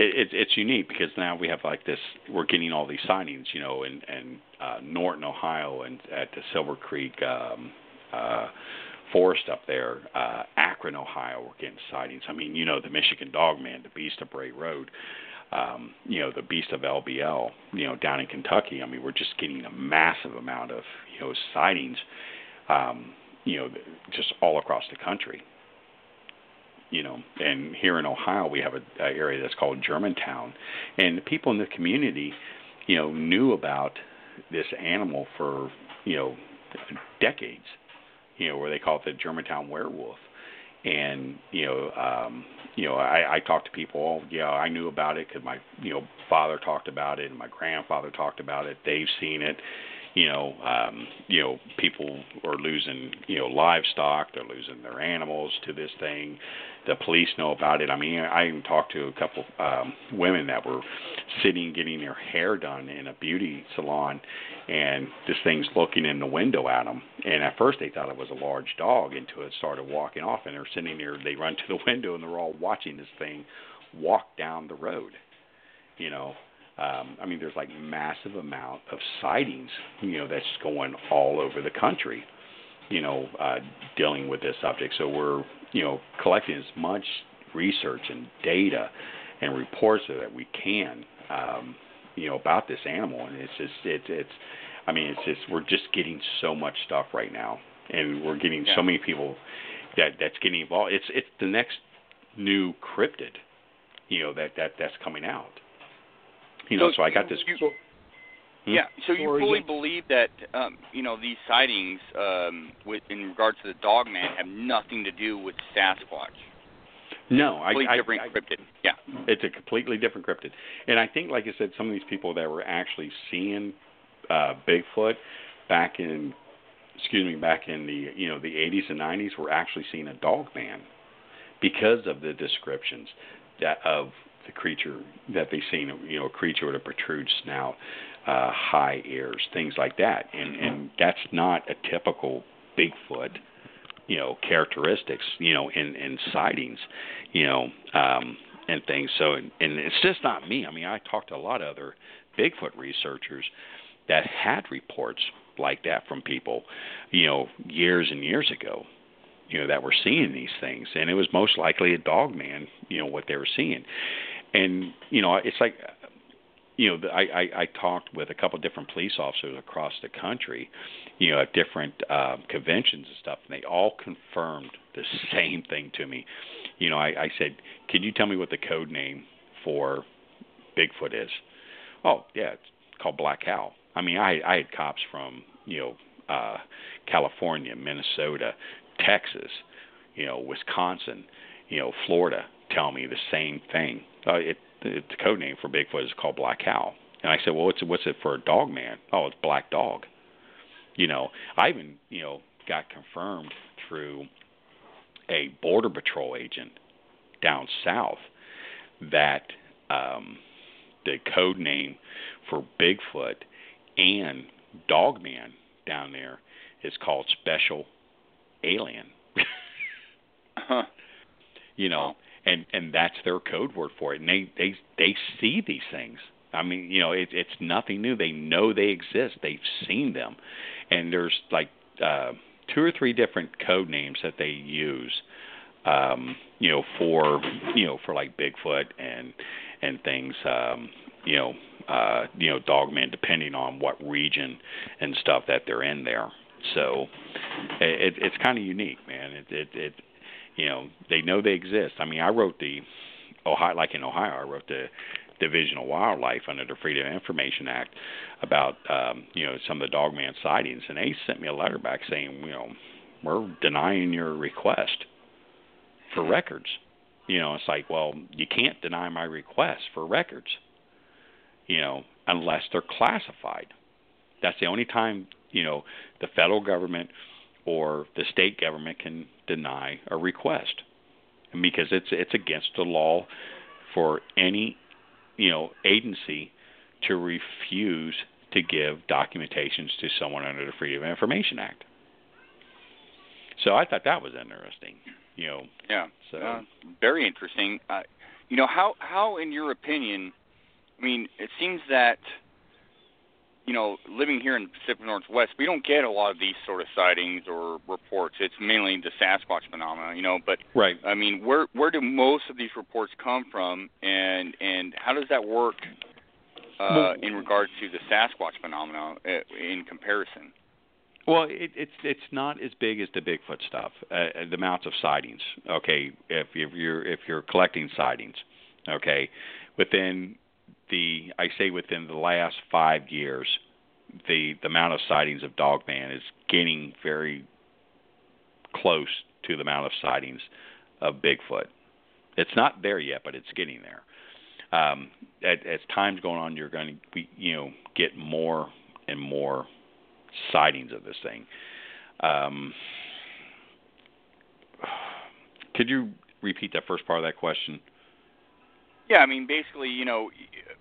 it, it, it's unique because now we have like this. We're getting all these signings, you know, in, in uh, Norton, Ohio, and at the Silver Creek um, uh, Forest up there, uh, Akron, Ohio. We're getting sightings. I mean, you know, the Michigan Dogman, the Beast of Bray Road. Um, you know, the Beast of LBL, you know, down in Kentucky. I mean, we're just getting a massive amount of, you know, sightings, um, you know, just all across the country you know, and here in Ohio we have a, a area that's called Germantown, and the people in the community, you know, knew about this animal for you know decades, you know, where they call it the Germantown werewolf, and you know, um, you know, I, I talked to people. Oh, yeah, I knew about it because my you know father talked about it, and my grandfather talked about it. They've seen it, you know, um, you know, people are losing, you know, livestock. They're losing their animals to this thing. The police know about it. I mean, I even talked to a couple um, women that were sitting getting their hair done in a beauty salon, and this thing's looking in the window at them. And at first, they thought it was a large dog until it started walking off, and they're sitting there. They run to the window, and they're all watching this thing walk down the road. You know, um, I mean, there's like massive amount of sightings, you know, that's going all over the country, you know, uh, dealing with this subject. So we're, you know, collecting as much research and data and reports that we can, um, you know, about this animal. And it's just, it's, it's, I mean, it's just, we're just getting so much stuff right now, and we're getting yeah. so many people that that's getting involved. It's, it's the next new cryptid, you know, that that that's coming out. You know, so, so I got this. You, hmm? Yeah, so you fully believe that um, you know these sightings um, with in regards to the dog man have nothing to do with Sasquatch. No, I, completely I, different I, cryptid. Yeah, it's a completely different cryptid, and I think, like I said, some of these people that were actually seeing uh, Bigfoot back in, excuse me, back in the you know the 80s and 90s were actually seeing a dog man because of the descriptions that of the creature that they've seen, you know, a creature with a protrude snout, uh, high ears, things like that, and and that's not a typical Bigfoot, you know, characteristics, you know, in in sightings, you know, um, and things. So, and it's just not me. I mean, I talked to a lot of other Bigfoot researchers that had reports like that from people, you know, years and years ago you know that were seeing these things and it was most likely a dog man you know what they were seeing and you know it's like you know I, I I talked with a couple of different police officers across the country, you know, at different uh, conventions and stuff, and they all confirmed the same thing to me. You know, I, I said, "Can you tell me what the code name for Bigfoot is?" Oh, yeah, it's called Black Cow. I mean, I I had cops from you know uh, California, Minnesota, Texas, you know, Wisconsin, you know, Florida tell me the same thing. Uh, it, it, the code name for Bigfoot is called black cow. And I said, well, what's it, what's it for a dog man? Oh, it's black dog. You know, I even you know got confirmed through a border patrol agent down south that um, the code name for Bigfoot and Dogman down there is called Special Alien. Huh. You know, and and that's their code word for it. And they they they see these things. I mean, you know, it, it's nothing new. They know they exist. They've seen them, and there's like uh, two or three different code names that they use. Um, you know, for you know, for like Bigfoot and and things. Um, you know, uh, you know, Dogman, depending on what region and stuff that they're in there. So it, it's kind of unique, man. It, it, it, you know, they know they exist. I mean, I wrote the Ohio, like in Ohio, I wrote the Division of Wildlife under the Freedom of Information Act about, um, you know, some of the Dogman sightings, and they sent me a letter back saying, you know, we're denying your request for records. You know, it's like, well, you can't deny my request for records you know, unless they're classified. That's the only time, you know, the federal government or the state government can deny a request. Because it's it's against the law for any, you know, agency to refuse to give documentations to someone under the Freedom of Information Act. So I thought that was interesting, you know. Yeah. So uh, very interesting. Uh, you know how how in your opinion I mean, it seems that you know, living here in Pacific Northwest, we don't get a lot of these sort of sightings or reports. It's mainly the Sasquatch phenomena, you know. But right. I mean, where where do most of these reports come from, and and how does that work uh, Well- in regards to the Sasquatch phenomena uh, in comparison? Well, it, it's it's not as big as the Bigfoot stuff. Uh, the amounts of sightings. Okay, if if you're if you're collecting sightings, okay, within the I say within the last five years, the the amount of sightings of Dogman is getting very close to the amount of sightings of Bigfoot. It's not there yet, but it's getting there. Um, as, as time's going on, you're going to you know get more and more sightings of this thing. Um, could you repeat that first part of that question? Yeah, I mean, basically, you know,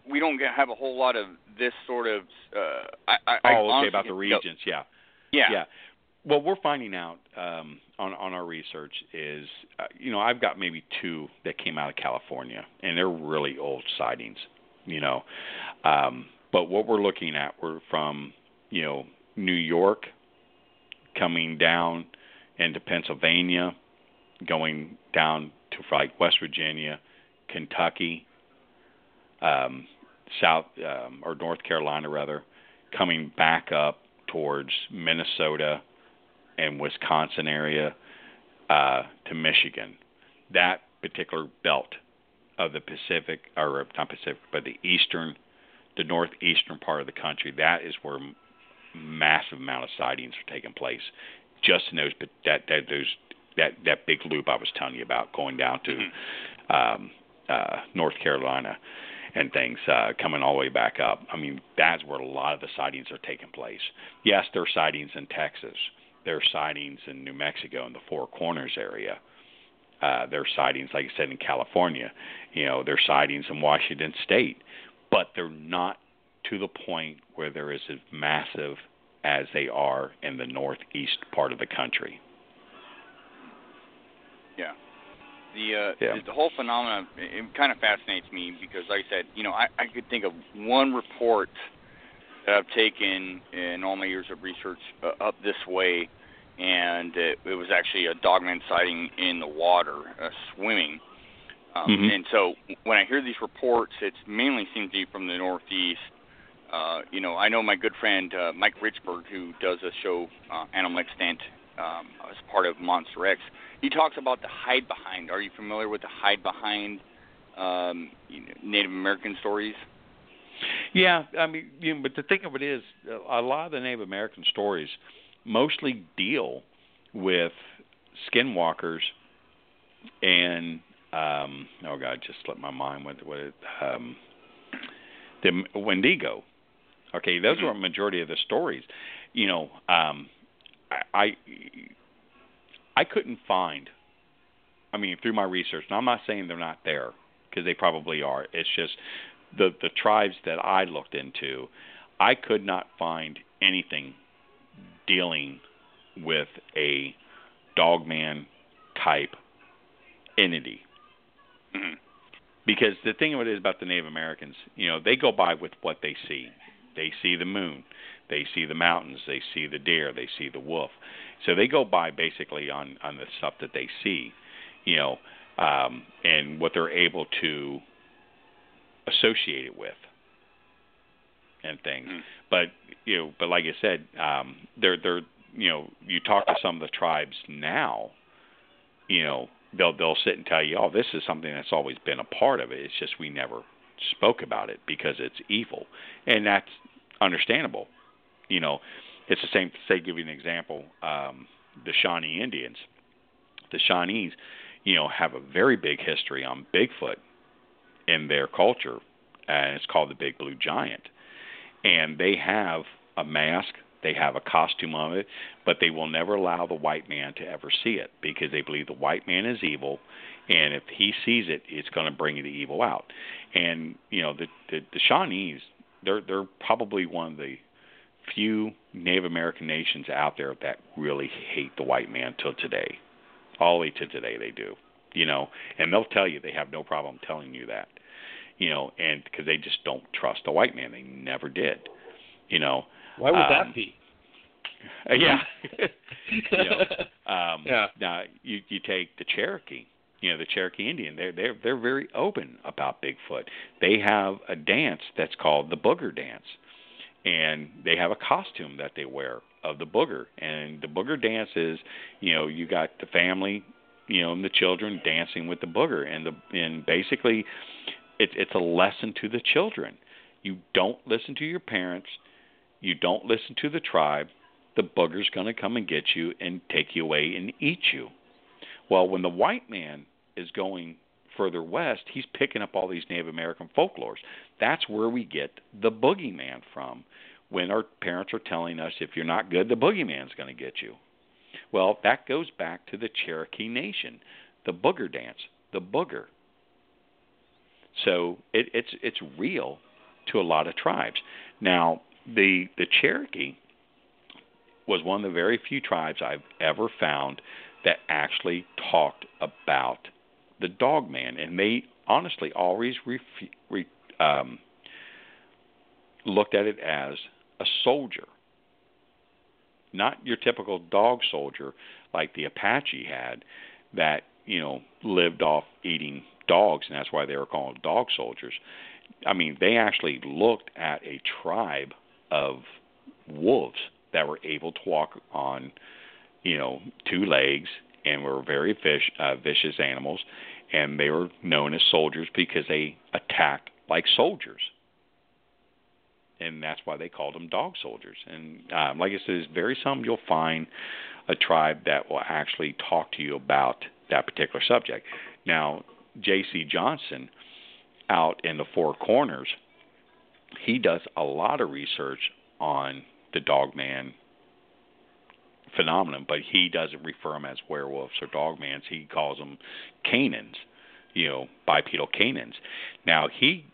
we don't have a whole lot of this sort of. Uh, I, I, oh, okay, about the regions, yeah. Yeah. Yeah. What we're finding out um, on on our research is, uh, you know, I've got maybe two that came out of California, and they're really old sightings, you know. Um, but what we're looking at, we're from, you know, New York, coming down into Pennsylvania, going down to like West Virginia, Kentucky, um, South um, or North Carolina rather, coming back up towards Minnesota and Wisconsin area uh, to Michigan. That particular belt of the Pacific, or not Pacific, but the eastern, the northeastern part of the country, that is where massive amount of sightings are taking place. Just in those that that those that that big loop I was telling you about, going down to um, uh, North Carolina and things uh, coming all the way back up. I mean, that's where a lot of the sightings are taking place. Yes, there are sightings in Texas. There are sightings in New Mexico in the Four Corners area. Uh, there are sightings, like I said, in California. You know, there are sightings in Washington State, but they're not to the point where they're as massive as they are in the northeast part of the country. Yeah. The uh Yeah. the, whole phenomenon it, it kind of fascinates me because like I said, you know, I I could think of one report that I've taken in all my years of research uh, up this way and it, it was actually a dogman sighting in the water, uh, swimming. Um, Mhm. And so when I hear these reports, it mainly seems to be from the Northeast. Uh, you know, I know my good friend uh, Mike Richburg, who does a show, uh, Animal Extent, um, as part of Monster X. He talks about the hide behind. Are you familiar with the hide behind um, you know, Native American stories? Yeah, I mean, you know, but the thing of it is, a lot of the Native American stories, mostly deal with skinwalkers and um oh god just slipped my mind with what it um the wendigo okay those were a majority of the stories you know um i i, I couldn't find i mean through my research and i'm not saying they're not there because they probably are it's just the the tribes that i looked into i could not find anything dealing with a dogman type entity. Because the thing of it is about the Native Americans, you know, they go by with what they see. They see the moon, they see the mountains, they see the deer, they see the wolf. So they go by basically on on the stuff that they see, you know, um, and what they're able to associate it with, and things. Mhm. But you know, but like I said, um, they're they're you know, you talk to some of the tribes now, you know, they'll they'll sit and tell you, oh, this is something that's always been a part of it. It's just we never spoke about it because it's evil, and that's understandable. You know, it's the same. Say, give you an example, um, the Shawnee Indians. The Shawnees, you know, have a very big history on Bigfoot in their culture, and it's called the Big Blue Giant. And they have a mask, they have a costume of it, but they will never allow the white man to ever see it because they believe the white man is evil, and if he sees it, it's going to bring the evil out. And you know, the the, the Shawnees, they're they're probably one of the few Native American nations out there that really hate the white man till today. All the way to today, they do. You know, and they'll tell you they have no problem telling you that. You know, and because they just don't trust the white man, they never did. You know, Why would Um, that be? uh, yeah. you know, um, Yeah. Now you you take the Cherokee. You know the Cherokee Indian. They're they're they're very open about Bigfoot. They have a dance that's called the Booger Dance, and they have a costume that they wear of the booger. And the booger dance is, you know, you got the family, you know, and the children dancing with the booger, and the and basically, it's it's a lesson to the children. You don't listen to your parents. You don't listen to the tribe the booger's going to come and get you and take you away and eat you. Well, when the white man is going further west, he's picking up all these Native American folklores. That's where we get the boogeyman from. When our parents are telling us if you're not good, the boogeyman's going to get you. Well, that goes back to the Cherokee Nation, the booger dance, the booger. So it, it's it's real to a lot of tribes. Now, the the Cherokee was one of the very few tribes I've ever found that actually talked about the dog man, and they honestly always re, um, looked at it as a soldier, not your typical dog soldier like the Apache had, that you know lived off eating dogs, and that's why they were called dog soldiers. I mean, they actually looked at a tribe of wolves that were able to walk on, you know, two legs and were very fish, uh, vicious animals, and they were known as soldiers because they attacked like soldiers. And that's why they called them dog soldiers. And um, like I said, it's very seldom you'll find a tribe that will actually talk to you about that particular subject. Now, J.C. Johnson, out in the Four Corners, he does a lot of research on the dogman phenomenon, but he doesn't refer them as werewolves or dogmans. He calls them canins, you know, bipedal canins. Now he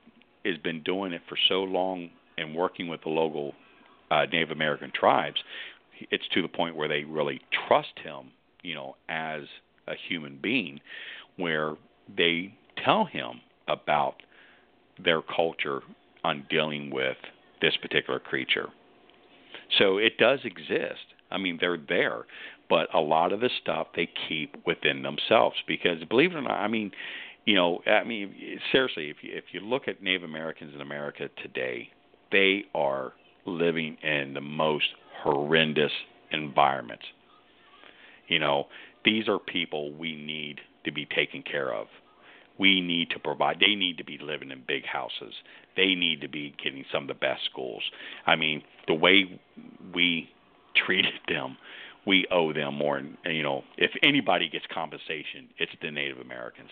has been doing it for so long and working with the local uh, Native American tribes. It's to the point where they really trust him, you know, as a human being, where they tell him about their culture on dealing with this particular creature. So it does exist. I mean, they're there, but a lot of the stuff they keep within themselves because, believe it or not, I mean, you know, I mean, seriously, if you if you look at Native Americans in America today, they are living in the most horrendous environments. You know, these are people we need to be taken care of. We need to provide. They need to be living in big houses. They need to be getting some of the best schools. I mean, the way we treated them, we owe them more. And you know, if anybody gets compensation, it's the Native Americans.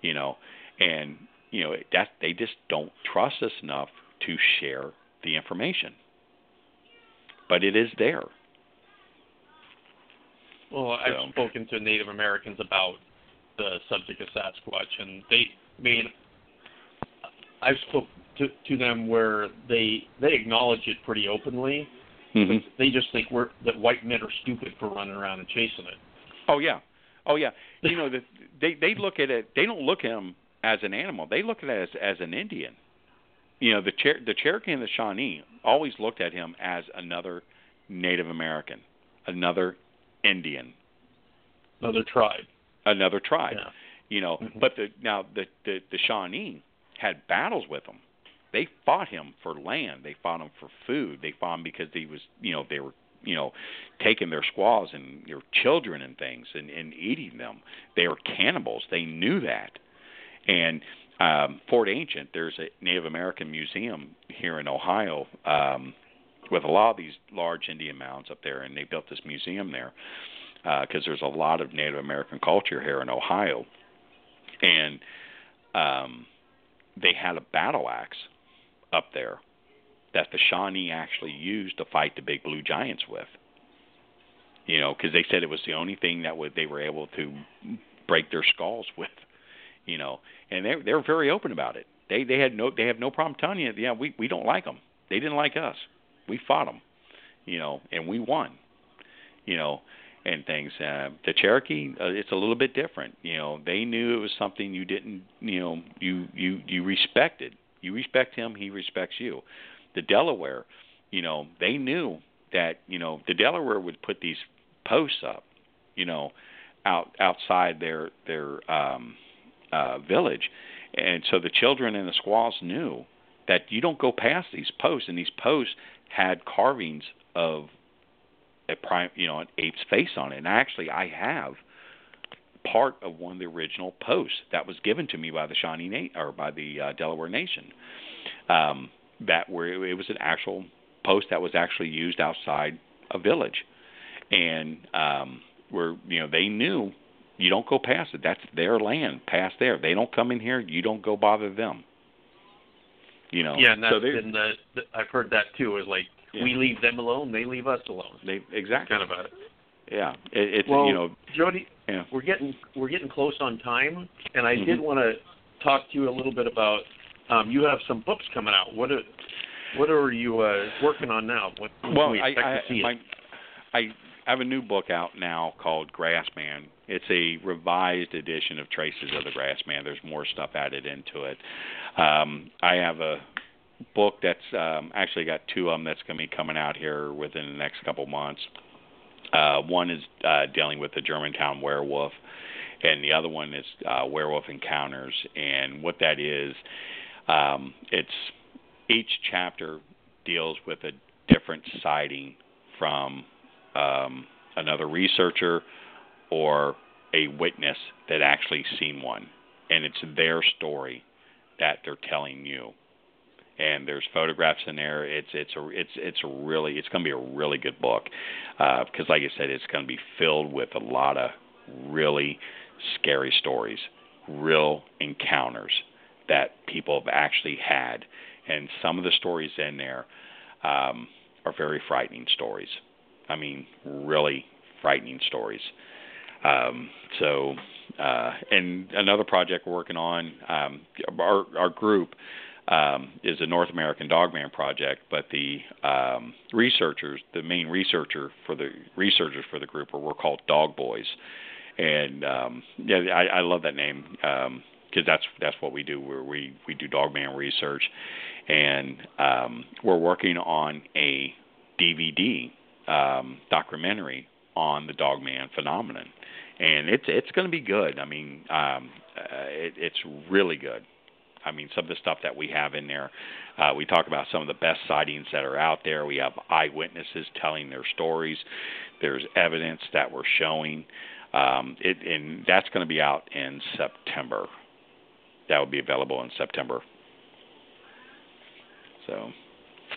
You know, and you know that they just don't trust us enough to share the information. But it is there. Well, I've spoken to Native Americans about the subject of Sasquatch, and they, I mean, I've spoke to to them where they they acknowledge it pretty openly. Hmm they just think we're that white men are stupid for running around and chasing it. Oh yeah, oh yeah. You know, the, they they look at it. They don't look at him as an animal. They look at it as as an Indian. You know, the Cher- the Cherokee and the Shawnee always looked at him as another Native American, another Indian, Another tribe. another tribe. Yeah. You know, Mhm. but the now the, the the Shawnee had battles with him. They fought him for land. They fought him for food. They fought him because he was, you know, they were, you know, taking their squaws and their children and things and, and eating them. They were cannibals. They knew that. And um, Fort Ancient, there's a Native American museum here in Ohio um, with a lot of these large Indian mounds up there, and they built this museum there because there's a lot of Native American culture here in Ohio. And um, they had a battle axe up there that the Shawnee actually used to fight the big blue giants with. You know, because they said it was the only thing that would they were able to break their skulls with. You know, and they they're very open about it. They they had no they have no problem telling you, yeah, we we don't like them. They didn't like us. We fought them. You know, and we won. You know, and things. Uh, the Cherokee, uh, it's a little bit different. You know, they knew it was something you didn't, you know, you you you respected. You respect him, he respects you. The Delaware, you know, they knew that you know the Delaware would put these posts up, you know, out outside their their um, uh, village, and so the children and the squaws knew that you don't go past these posts, and these posts had carvings of a prime, you know, an ape's face on it. And actually, I have part of one of the original posts that was given to me by the Shawnee Na- or by the uh, Delaware Nation. Um, that where it was an actual post that was actually used outside a village, and um, where you know they knew you don't go past it. That's their land, past there. They don't come in here. You don't go bother them. You know. Yeah, and that's so been the, the I've heard that too. Is like Yeah. we leave them alone, they leave us alone. they exactly. Kind of a Yeah, it, it's well, you know Joedy, yeah. we're getting we're getting close on time, and I did Mhm. want to talk to you a little bit about. Um, you have some books coming out. What are what are you uh, working on now? What well, we I, expect I, to see my. I have a new book out now called Grassman. It's a revised edition of Traces of the Grassman. There's more stuff added into it. Um, I have a book that's um, actually got two of them that's going to be coming out here within the next couple months. Uh, one is uh, dealing with the Germantown werewolf, and the other one is uh, Werewolf Encounters. And what that is, um, it's each chapter deals with a different sighting from um, another researcher or a witness that actually seen one, and it's their story that they're telling you. And there's photographs in there. It's it's a it's it's a really it's going to be a really good book because, like I said, it's going to be filled with a lot of really scary stories, real encounters that people have actually had, and some of the stories in there um, are very frightening stories. I mean, really frightening stories. Um, so, uh, and another project we're working on, um, our, our group um, is a North American Dogman project, but the um, researchers, the main researcher for the researchers for the group, we're called Dog Boys, and um, yeah, I, I love that name because that's that's what we do. Where we we do Dogman research, and um, we're working on a DVD um, documentary on the Dogman phenomenon, and it's it's going to be good. I mean, um, uh, it, it's really good. I mean, some of the stuff that we have in there, uh, we talk about some of the best sightings that are out there. We have eyewitnesses telling their stories. There's evidence that we're showing. Um, it, and that's going to be out in September. That will be available in September. So,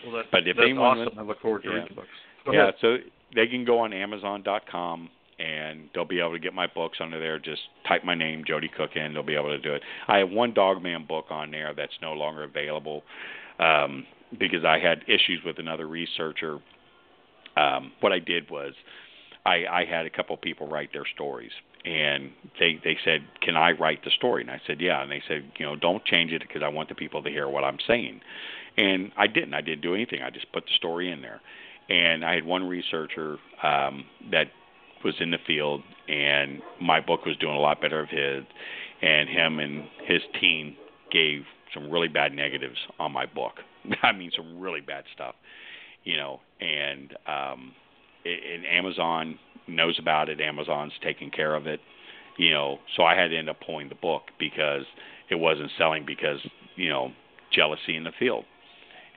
Well, that's, But if that's anyone- awesome. I look forward to Yeah. reading the books. Go yeah, ahead. so they can go on Amazon.com and they'll be able to get my books under there. Just type my name, Joedy Cook, in. They'll be able to do it. I have one Dogman book on there that's no longer available um, because I had issues with another researcher. Um, what I did was I, I had a couple people write their stories, and they they said, "Can I write the story?" And I said, "Yeah." And they said, "You know, don't change it because I want the people to hear what I'm saying." And I didn't. I didn't do anything. I just put the story in there. And I had one researcher um, that was in the field, and my book was doing a lot better of his. And him and his team gave some really bad negatives on my book. I mean, some really bad stuff, you know. And um, and Amazon knows about it. Amazon's taking care of it, you know. So I had to end up pulling the book because it wasn't selling because you know jealousy in the field,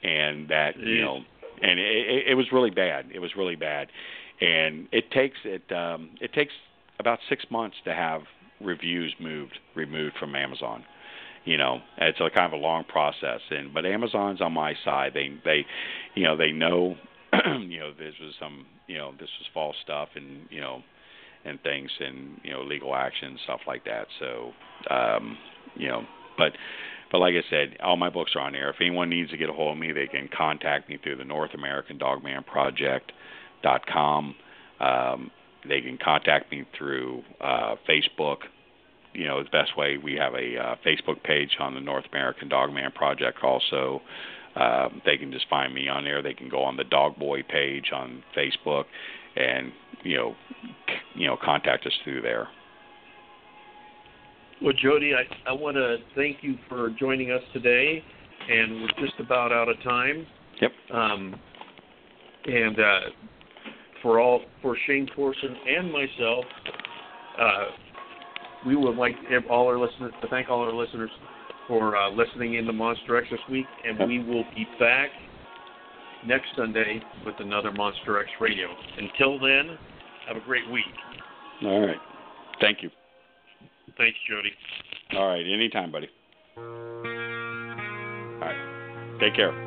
and that you know, and it, it, it was really bad. It was really bad, and it takes it um, it takes about six months to have reviews moved removed from Amazon. You know, it's a kind of a long process, and but Amazon's on my side. They they, you know, they know, you know, this was some, you know, this was false stuff, and you know, and things, and you know, legal action stuff like that. So, um, you know, but but like I said, all my books are on there. If anyone needs to get a hold of me, they can contact me through the North American Dogman Project com. Um, they can contact me through uh, Facebook. You know, the best way we have a uh, Facebook page on the North American Dogman Project. Also, uh, they can just find me on there. They can go on the Dog Boy page on Facebook, and you know, c- you know, contact us through there. Well, Joedy, I, I want to thank you for joining us today, and we're just about out of time. Yep. Um, and uh, for all for Shane Corson and myself, uh, we would like all our listeners to thank all our listeners for uh, listening in to Monster X this week, and we will be back next Sunday with another Monster X Radio. Until then, have a great week. All right. Thank you. Thanks, Joedy. All right. Anytime, buddy. All right. Take care.